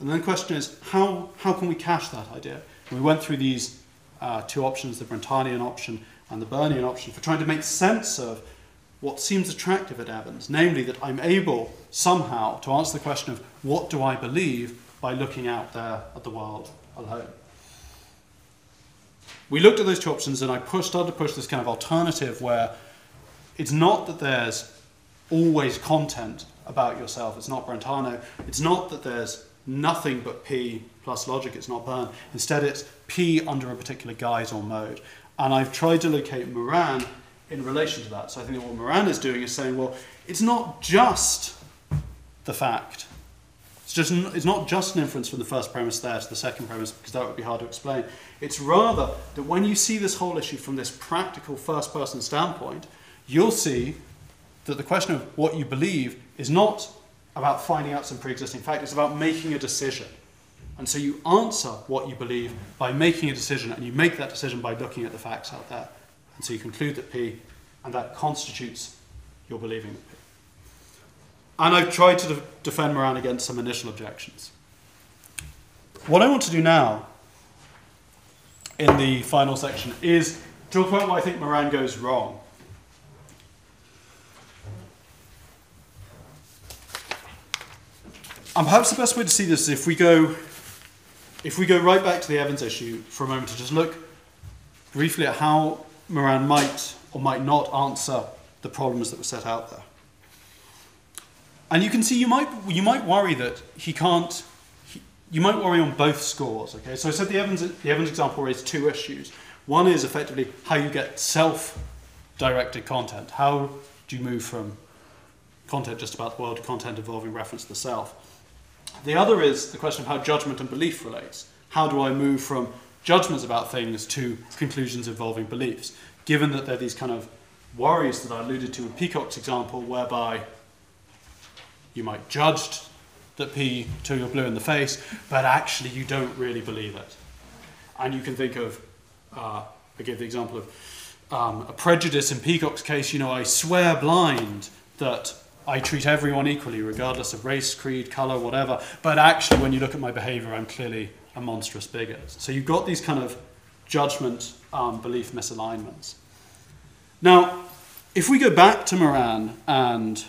And then the question is, how, how can we cash that idea? And we went through these uh, two options, the Brentanian option and the Byrnean option, for trying to make sense of what seems attractive at Evans, namely that I'm able somehow to answer the question of what do I believe by looking out there at the world alone. We looked at those two options and I pushed, started to push this kind of alternative where it's not that there's always content about yourself, it's not Brentano, it's not that there's nothing but P plus logic, it's not Byrne. Instead, it's P under a particular guise or mode. And I've tried to locate Moran in relation to that. So I think that what Moran is doing is saying, well, it's not just the fact. It's, just, it's not just an inference from the first premise there to the second premise, because that would be hard to explain. It's rather that when you see this whole issue from this practical first person standpoint, you'll see that the question of what you believe is not about finding out some pre existing fact, it's about making a decision. And so you answer what you believe by making a decision, and you make that decision by looking at the facts out there. And so you conclude that P, and that constitutes your believing that. And I've tried to de- defend Moran against some initial objections. What I want to do now, in the final section, is talk about why I think Moran goes wrong. And perhaps the best way to see this is if we go if we go right back to the Evans issue for a moment to just look briefly at how Moran might or might not answer the problems that were set out there. And you can see you might you might worry that he can't he, you might worry on both scores. Okay, so I said the Evans the Evans example raised two issues. One is effectively how you get self directed content. How do you move from content just about the world to content involving reference to the self? The other is the question of how judgment and belief relates. How do I move from judgments about things to conclusions involving beliefs? Given that there are these kind of worries that I alluded to in Peacocke's example, whereby you might judge that P till you're blue in the face, but actually you don't really believe it. And you can think of, uh, I give the example of um, a prejudice in Peacocke's case, you know, I swear blind that I treat everyone equally, regardless of race, creed, colour, whatever. But actually, when you look at my behaviour, I'm clearly a monstrous bigot. So you've got these kind of judgment um, belief misalignments. Now, if we go back to Moran and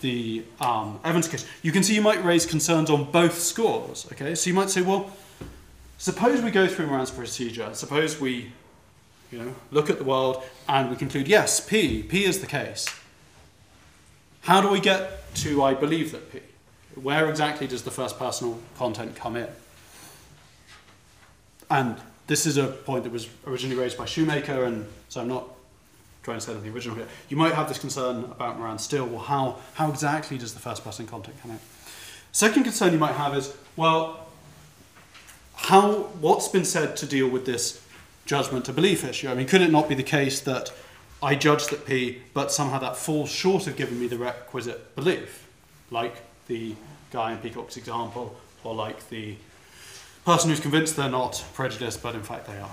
the um, Evans case, you can see you might raise concerns on both scores. Okay, so you might say, well, suppose we go through Moran's procedure. Suppose we, you know, look at the world and we conclude, yes, P, P is the case. How do we get to I believe that P? Where exactly does the first personal content come in? And this is a point that was originally raised by Shoemaker, and so I'm not trying to say anything original here. You might have this concern about Moran still. Well, how, how exactly does the first person content come in? Second concern you might have is, well, how, what's been said to deal with this judgment to belief issue? I mean, could it not be the case that I judge that P, but somehow that falls short of giving me the requisite belief, like the guy in Peacocke's example, or like the person who's convinced they're not prejudiced, but in fact they are.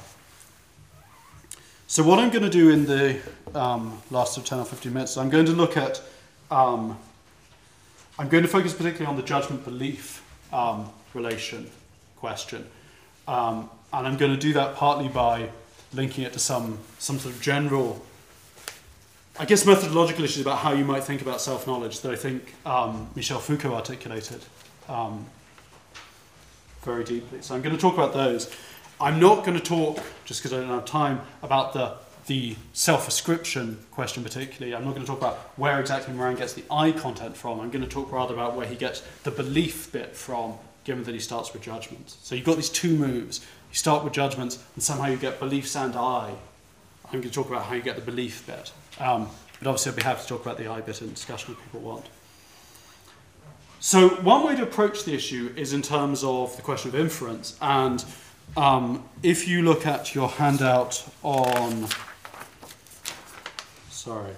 So what I'm going to do in the um, last of 10 or 15 minutes, I'm going to look at, um, I'm going to focus particularly on the judgment belief um, relation question. Um, and I'm going to do that partly by linking it to some, some sort of general I guess methodological issues about how you might think about self-knowledge that I think um, Michel Foucault articulated um, very deeply. So I'm going to talk about those. I'm not going to talk, just because I don't have time, about the, the self-ascription question particularly. I'm not going to talk about where exactly Moran gets the I content from. I'm going to talk rather about where he gets the belief bit from, given that he starts with judgments. So you've got these two moves. You start with judgments, and somehow you get beliefs and I. I'm going to talk about how you get the belief bit. Um, but obviously, I'd be happy to talk about the I bit in discussion if people want. So, one way to approach the issue is in terms of the question of inference. And um, if you look at your handout on, sorry,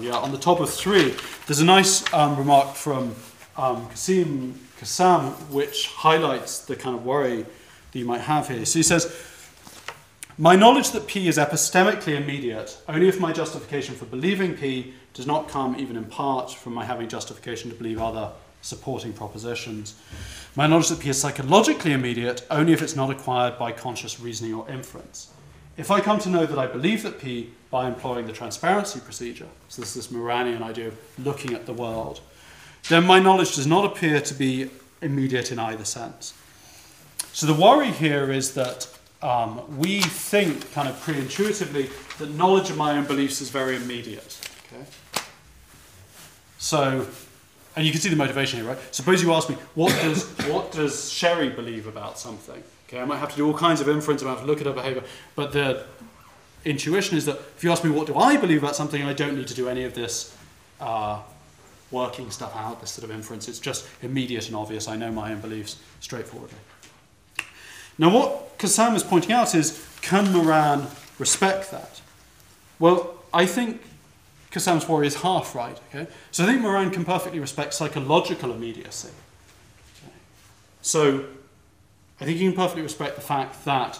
yeah, on the top of three, there's a nice um, remark from um, Quassim Cassam which highlights the kind of worry that you might have here. So he says, my knowledge that P is epistemically immediate only if my justification for believing P does not come even in part from my having justification to believe other supporting propositions. My knowledge that P is psychologically immediate only if it's not acquired by conscious reasoning or inference. If I come to know that I believe that P by employing the transparency procedure, so this is this Moranian idea of looking at the world, then my knowledge does not appear to be immediate in either sense. So the worry here is that um, we think kind of pre-intuitively that knowledge of my own beliefs is very immediate. Okay? So, and you can see the motivation here, right? Suppose you ask me, what does, what does Sherry believe about something? Okay, I might have to do all kinds of inference, I might have to look at her behavior, but the intuition is that if you ask me what do I believe about something, I don't need to do any of this uh, working stuff out, this sort of inference. It's just immediate and obvious. I know my own beliefs straightforwardly. Now, what Cassam is pointing out is can Moran respect that? Well, I think Cassam's worry is half right. Okay? So I think Moran can perfectly respect psychological immediacy. Okay? So I think he can perfectly respect the fact that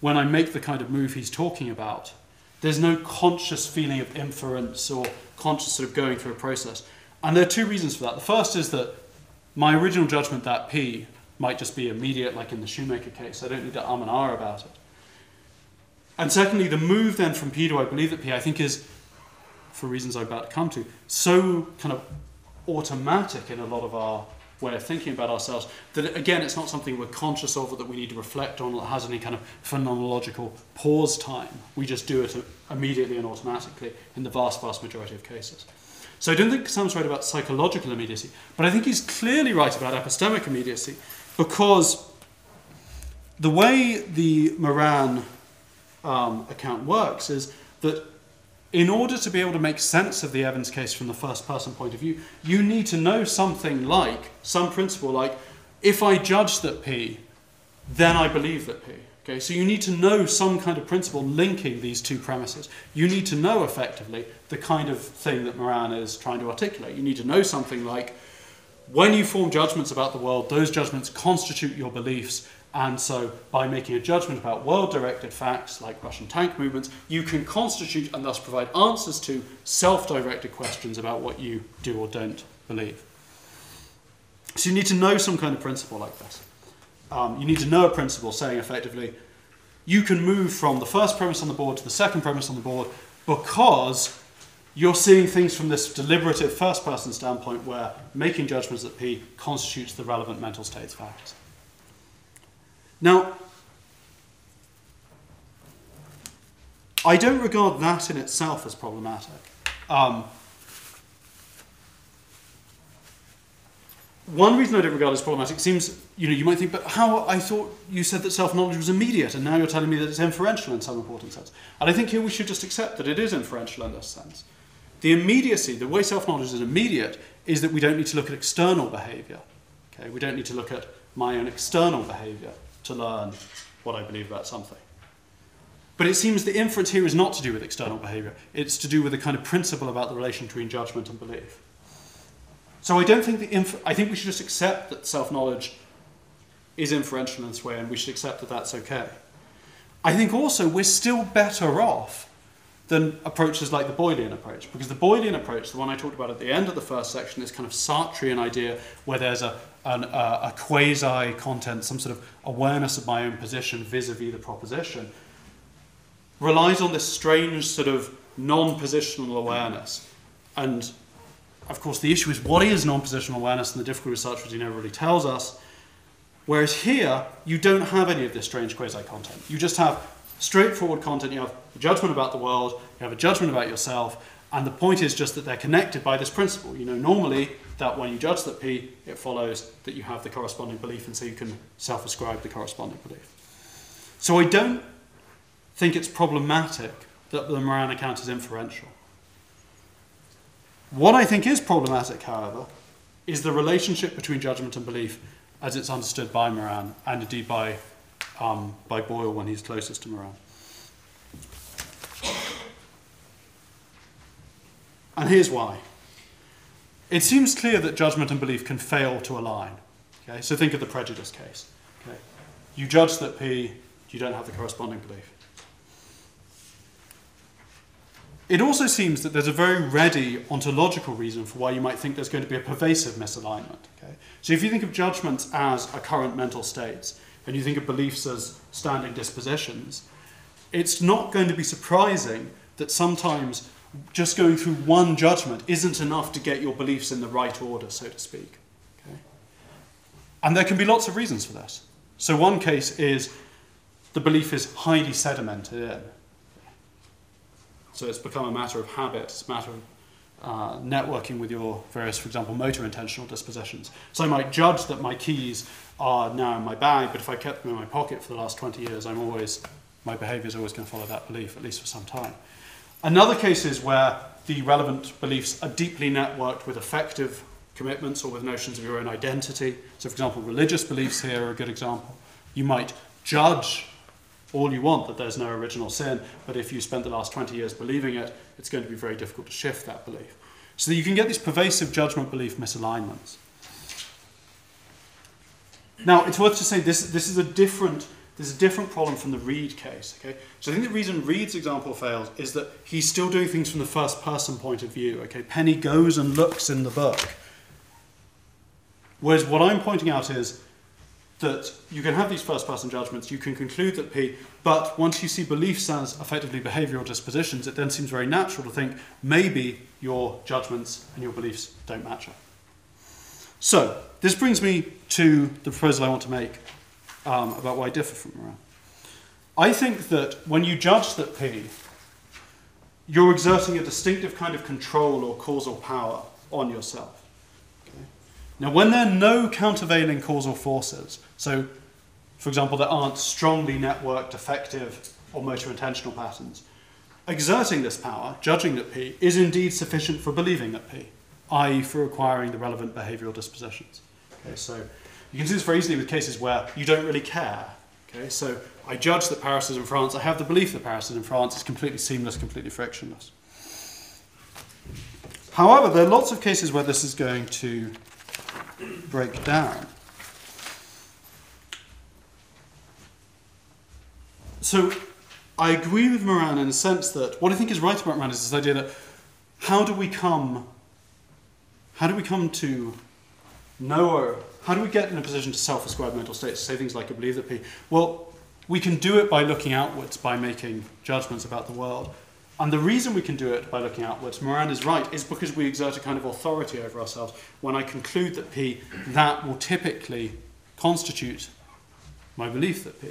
when I make the kind of move he's talking about, there's no conscious feeling of inference or conscious sort of going through a process. And there are two reasons for that. The first is that my original judgment that P might just be immediate, like in the Shoemaker case. I don't need to um and ah about it. And secondly, the move then from P to I believe that P, I think is, for reasons I'm about to come to, so kind of automatic in a lot of our way of thinking about ourselves that again it's not something we're conscious of or that we need to reflect on that has any kind of phenomenological pause time. We just do it immediately and automatically in the vast vast majority of cases. So i don't think sam's right about psychological immediacy but i think he's clearly right about epistemic immediacy because the way the Moran um, account works is that in order to be able to make sense of the Evans case from the first person point of view, you need to know something like, some principle like, if I judge that P, then I believe that P. Okay, so you need to know some kind of principle linking these two premises. You need to know effectively the kind of thing that Moran is trying to articulate. You need to know something like, when you form judgments about the world, those judgments constitute your beliefs, and so, by making a judgment about world directed facts like Russian tank movements, you can constitute and thus provide answers to self directed questions about what you do or don't believe. So, you need to know some kind of principle like this. Um, you need to know a principle saying effectively, you can move from the first premise on the board to the second premise on the board because you're seeing things from this deliberative first person standpoint where making judgments at P constitutes the relevant mental states facts. Now, I don't regard that in itself as problematic. Um, one reason I don't regard it as problematic seems, you know, you might think, but how, I thought you said that self-knowledge was immediate, and now you're telling me that it's inferential in some important sense. And I think here we should just accept that it is inferential in this sense. The immediacy, the way self-knowledge is immediate, is that we don't need to look at external behavior. Okay? We don't need to look at my own external behavior to learn what I believe about something. But it seems the inference here is not to do with external behavior. It's to do with the kind of principle about the relation between judgment and belief. So I don't think the inf- I think we should just accept that self-knowledge is inferential in this way, and we should accept that that's okay. I think also we're still better off than approaches like the Boylean approach, because the Boylean approach, the one I talked about at the end of the first section, this kind of Sartrean idea where there's a, an, uh, a quasi content, some sort of awareness of my own position vis-a-vis the proposition, relies on this strange sort of non-positional awareness. And of course, the issue is what is non-positional awareness, and the as he never really tells us. Whereas here, you don't have any of this strange quasi-content. You just have straightforward content. You have a judgment about the world, you have a judgment about yourself, and the point is just that they're connected by this principle. You know, normally that when you judge that P, it follows that you have the corresponding belief, and so you can self-ascribe the corresponding belief. So I don't think it's problematic that the Moran account is inferential. What I think is problematic, however, is the relationship between judgment and belief as it's understood by Moran and indeed by, um, by Boyle when he's closest to Moran. And here's why. It seems clear that judgment and belief can fail to align. Okay? So think of the prejudice case. Okay? You judge that P, you don't have the corresponding belief. It also seems that there's a very ready ontological reason for why you might think there's going to be a pervasive misalignment. Okay? So if you think of judgments as a current mental states, and you think of beliefs as standing dispositions, it's not going to be surprising that sometimes just going through one judgment isn't enough to get your beliefs in the right order, so to speak. Okay? And there can be lots of reasons for this. So one case is the belief is highly sedimented in. So it's become a matter of habit, it's a matter of uh, networking with your various, for example, motor intentional dispositions. So I might judge that my keys are now in my bag, but if I kept them in my pocket for the last 20 years, I'm always, my behavior is always going to follow that belief, at least for some time. Another case is where the relevant beliefs are deeply networked with affective commitments or with notions of your own identity. So, for example, religious beliefs here are a good example. You might judge all you want that there's no original sin, but if you spent the last 20 years believing it, it's going to be very difficult to shift that belief. So that you can get these pervasive judgment belief misalignments. Now, it's worth to say this, this is a different there's a different problem from the Reed case. Okay, so I think the reason Reed's example fails is that he's still doing things from the first person point of view. Okay, Penny goes and looks in the book, whereas what I'm pointing out is that you can have these first person judgments, you can conclude that P, but once you see beliefs as effectively behavioral dispositions, it then seems very natural to think maybe your judgments and your beliefs don't match up. So, this brings me to the proposal I want to make um, about why I differ from Moran. I think that when you judge that P, you're exerting a distinctive kind of control or causal power on yourself. Now, when there are no countervailing causal forces, so for example, there aren't strongly networked effective, or motor intentional patterns, exerting this power, judging that P, is indeed sufficient for believing that P, i.e., for acquiring the relevant behavioral dispositions. Okay, so you can see this very easily with cases where you don't really care. Okay, so I judge that Paris is in France. I have the belief that Paris is in France. It's completely seamless, completely frictionless. However, there are lots of cases where this is going to break down. So I agree with Moran in the sense that what I think is right about Moran is this idea that how do we come how do we come to know how do we get in a position to self-ascribe mental states, say things like I believe that P? Well, we can do it by looking outwards, by making judgments about the world. And the reason we can do it by looking outwards, Moran is right, is because we exert a kind of authority over ourselves. When I conclude that P, that will typically constitute my belief that P.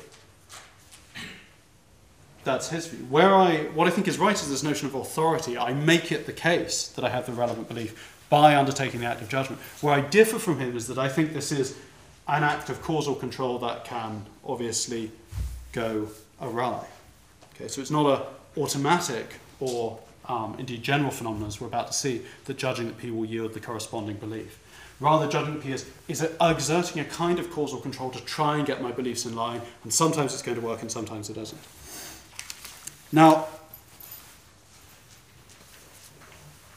That's his view. Where I, what I think is right is this notion of authority. I make it the case that I have the relevant belief by undertaking the act of judgment. Where I differ from him is that I think this is an act of causal control that can obviously go awry. Okay, so it's not a automatic or um, indeed general phenomena, as we're about to see, that judging that P will yield the corresponding belief. Rather, judging that P is, is exerting a kind of causal control to try and get my beliefs in line, and sometimes it's going to work and sometimes it doesn't. Now,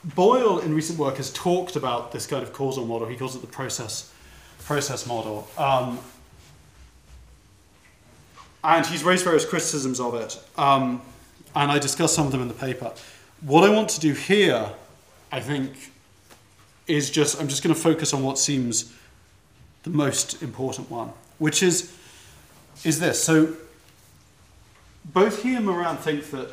Boyle in recent work has talked about this kind of causal model. He calls it the process, process model. Um, and he's raised various criticisms of it. Um, and I discuss some of them in the paper. What I want to do here, I think, is just, I'm just going to focus on what seems the most important one, which is, is this. So both he and Moran think that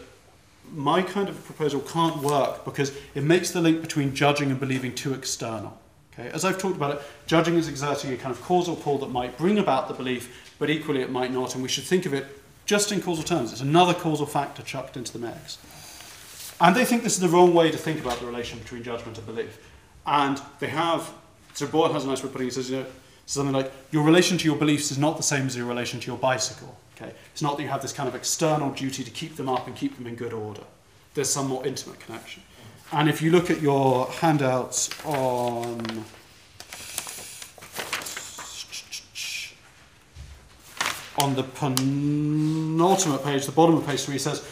my kind of proposal can't work because it makes the link between judging and believing too external. Okay? As I've talked about it, judging is exerting a kind of causal pull that might bring about the belief, but equally it might not, and we should think of it just in causal terms. It's another causal factor chucked into the mix. And they think this is the wrong way to think about the relation between judgment and belief. And they have, so Boyle has a nice way of putting it, he says, you know, something like, your relation to your beliefs is not the same as your relation to your bicycle. Okay? It's not that you have this kind of external duty to keep them up and keep them in good order. There's some more intimate connection. And if you look at your handouts on on the penultimate page, the bottom of page three, says,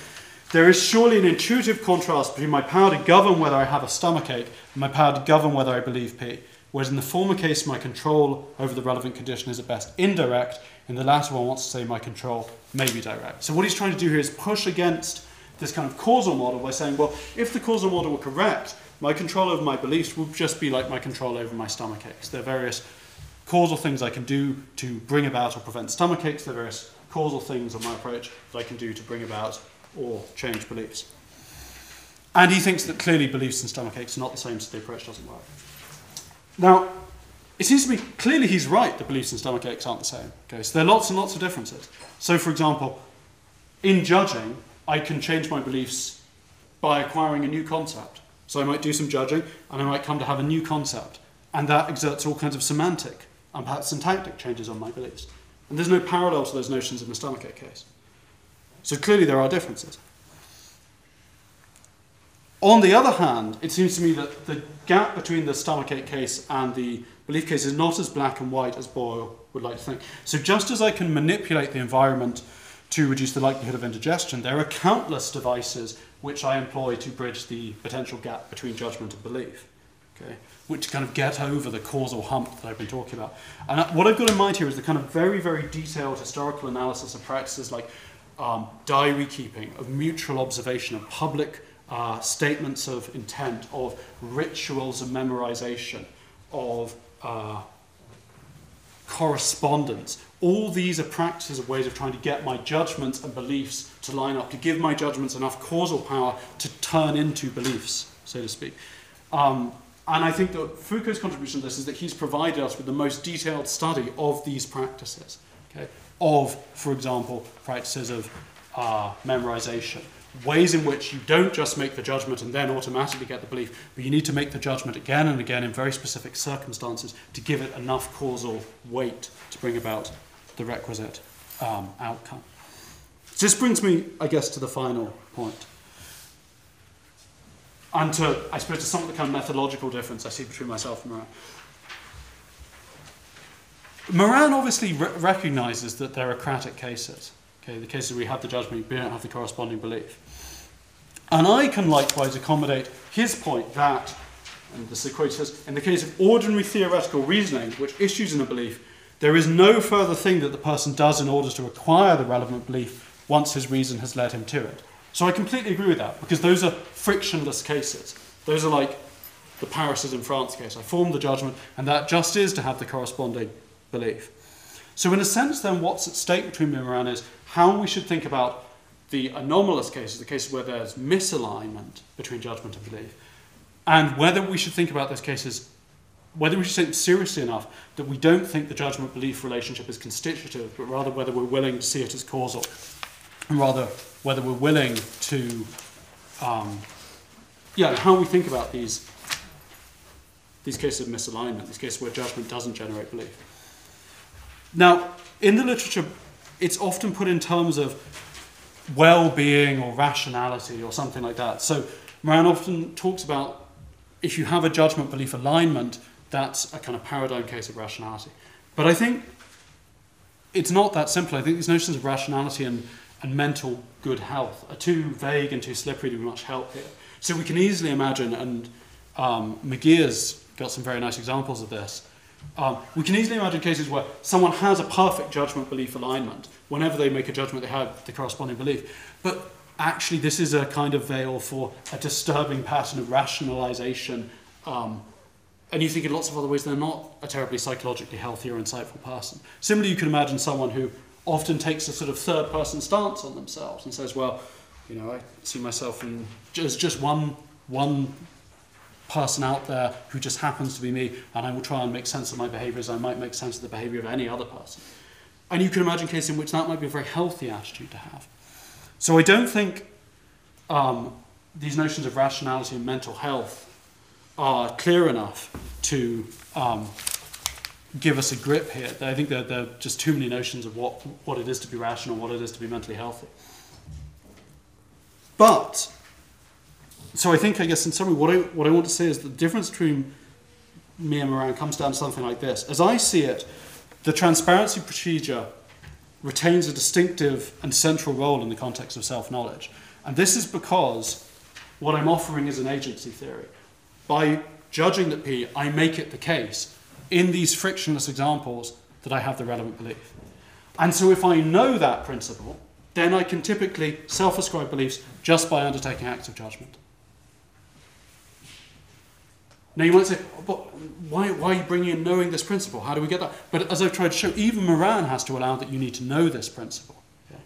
There is surely an intuitive contrast between my power to govern whether I have a stomach ache and my power to govern whether I believe P. Whereas in the former case, my control over the relevant condition is at best indirect. In the latter one, wants to say my control may be direct. So what he's trying to do here is push against this kind of causal model by saying, well, if the causal model were correct, my control over my beliefs would just be like my control over my stomach aches. There are various causal things I can do to bring about or prevent stomach aches. There are various causal things on my approach that I can do to bring about or change beliefs. And he thinks that clearly beliefs and stomach aches are not the same, so the approach doesn't work. Now, it seems to me clearly he's right that beliefs and stomach aches aren't the same. Okay, so there are lots and lots of differences. So, for example, in judging, I can change my beliefs by acquiring a new concept. So I might do some judging and I might come to have a new concept. And that exerts all kinds of semantic and perhaps syntactic changes on my beliefs. And there's no parallel to those notions in the stomachache case. So clearly there are differences. On the other hand, it seems to me that the gap between the stomachache case and the belief case is not as black and white as Boyle would like to think. So just as I can manipulate the environment to reduce the likelihood of indigestion, there are countless devices which I employ to bridge the potential gap between judgment and belief. Okay? which kind of get over the causal hump that I've been talking about. And what I've got in mind here is the kind of very, very detailed historical analysis of practices like um, diary keeping, of mutual observation, of public uh, statements of intent, of rituals of memorization, of uh, correspondence. All these are practices of ways of trying to get my judgments and beliefs to line up, to give my judgments enough causal power to turn into beliefs, so to speak. Um, and I think that Foucault's contribution to this is that he's provided us with the most detailed study of these practices, okay? of, for example, practices of uh, memorization, ways in which you don't just make the judgment and then automatically get the belief, but you need to make the judgment again and again in very specific circumstances to give it enough causal weight to bring about the requisite um, outcome. So this brings me, I guess, to the final point, and to, I suppose, to some of the kind of methodological difference I see between myself and Moran. Moran obviously re- recognizes that there are cratic cases. Okay, the cases where we have the judgment, we don't have the corresponding belief. And I can likewise accommodate his point that, and this is a quote, says, in the case of ordinary theoretical reasoning, which issues in a belief, there is no further thing that the person does in order to acquire the relevant belief once his reason has led him to it. So I completely agree with that, because those are frictionless cases. Those are like the Paris is in France case. I formed the judgment, and that just is to have the corresponding belief. So, in a sense, then, what's at stake between me and Moran is how we should think about the anomalous cases, the cases where there's misalignment between judgment and belief, and whether we should think about those cases, whether we should them seriously enough that we don't think the judgment belief relationship is constitutive, but rather whether we're willing to see it as causal, and rather whether we're willing to, um, yeah, how we think about these these cases of misalignment, these cases where judgment doesn't generate belief. Now, in the literature, it's often put in terms of well being or rationality or something like that. So, Moran often talks about if you have a judgment belief alignment, that's a kind of paradigm case of rationality. But I think it's not that simple. I think these notions of rationality and, and mental good health are too vague and too slippery to be much help here. So we can easily imagine, and um, McGeer's got some very nice examples of this, um, we can easily imagine cases where someone has a perfect judgment belief alignment. Whenever they make a judgment, they have the corresponding belief. But actually, this is a kind of veil for a disturbing pattern of rationalization. Um, and you think in lots of other ways they're not a terribly psychologically healthy or insightful person. Similarly, you can imagine someone who often takes a sort of third person stance on themselves and says, well, you know, I see myself in, as just one, one person out there who just happens to be me, and I will try and make sense of my behavior as I might make sense of the behavior of any other person. And you can imagine cases in which that might be a very healthy attitude to have. So I don't think um, these notions of rationality and mental health are clear enough to um, give us a grip here. I think there, there are just too many notions of what, what it is to be rational, what it is to be mentally healthy. But so I think, I guess, in summary, what I, what I want to say is the difference between me and Moran comes down to something like this. As I see it, the transparency procedure retains a distinctive and central role in the context of self knowledge. And this is because what I'm offering is an agency theory. By judging that P, I make it the case in these frictionless examples that I have the relevant belief. And so if I know that principle, then I can typically self ascribe beliefs just by undertaking acts of judgment. Now you might say, but why, why are you bringing in knowing this principle? How do we get that? But as I've tried to show, even Moran has to allow that you need to know this principle. Okay?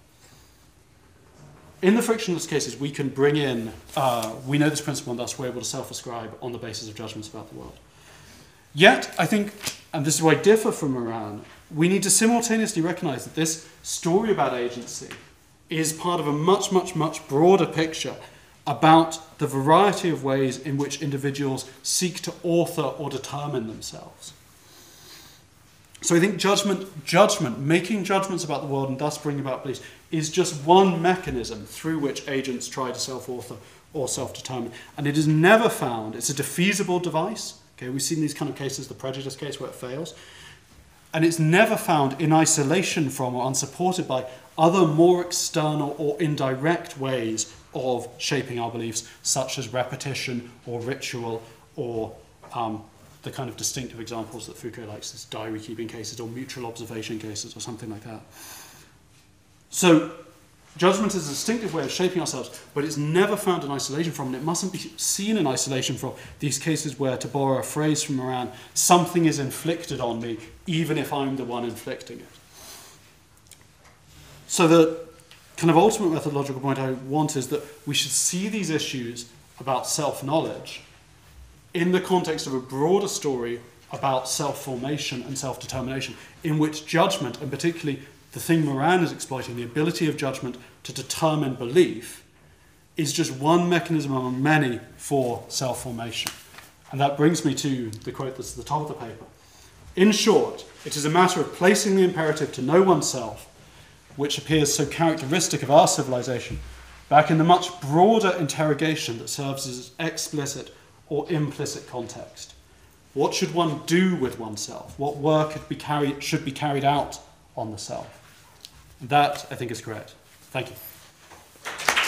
In the frictionless cases, we can bring in, uh, we know this principle and thus we're able to self-ascribe on the basis of judgments about the world. Yet, I think, and this is why I differ from Moran, we need to simultaneously recognize that this story about agency is part of a much, much, much broader picture about the variety of ways in which individuals seek to author or determine themselves. So I think judgment, judgment, making judgments about the world and thus bringing about beliefs, is just one mechanism through which agents try to self-author or self-determine. And it is never found, it's a defeasible device. Okay, we've seen these kind of cases, the prejudice case where it fails. And it's never found in isolation from or unsupported by other more external or indirect ways of shaping our beliefs, such as repetition or ritual or um, the kind of distinctive examples that Foucault likes, as diary keeping cases or mutual observation cases or something like that. So, judgment is a distinctive way of shaping ourselves, but it's never found in isolation from, and it mustn't be seen in isolation from these cases where, to borrow a phrase from Moran, something is inflicted on me, even if I'm the one inflicting it. So, the kind of ultimate methodological point I want is that we should see these issues about self knowledge in the context of a broader story about self formation and self determination, in which judgment, and particularly the thing Moran is exploiting, the ability of judgment to determine belief, is just one mechanism among many for self formation. And that brings me to the quote that's at the top of the paper. In short, it is a matter of placing the imperative to know oneself which appears so characteristic of our civilization, back in the much broader interrogation that serves as explicit or implicit context. What should one do with oneself? What work be carried, should be carried out on the self? That, I think, is correct. Thank you.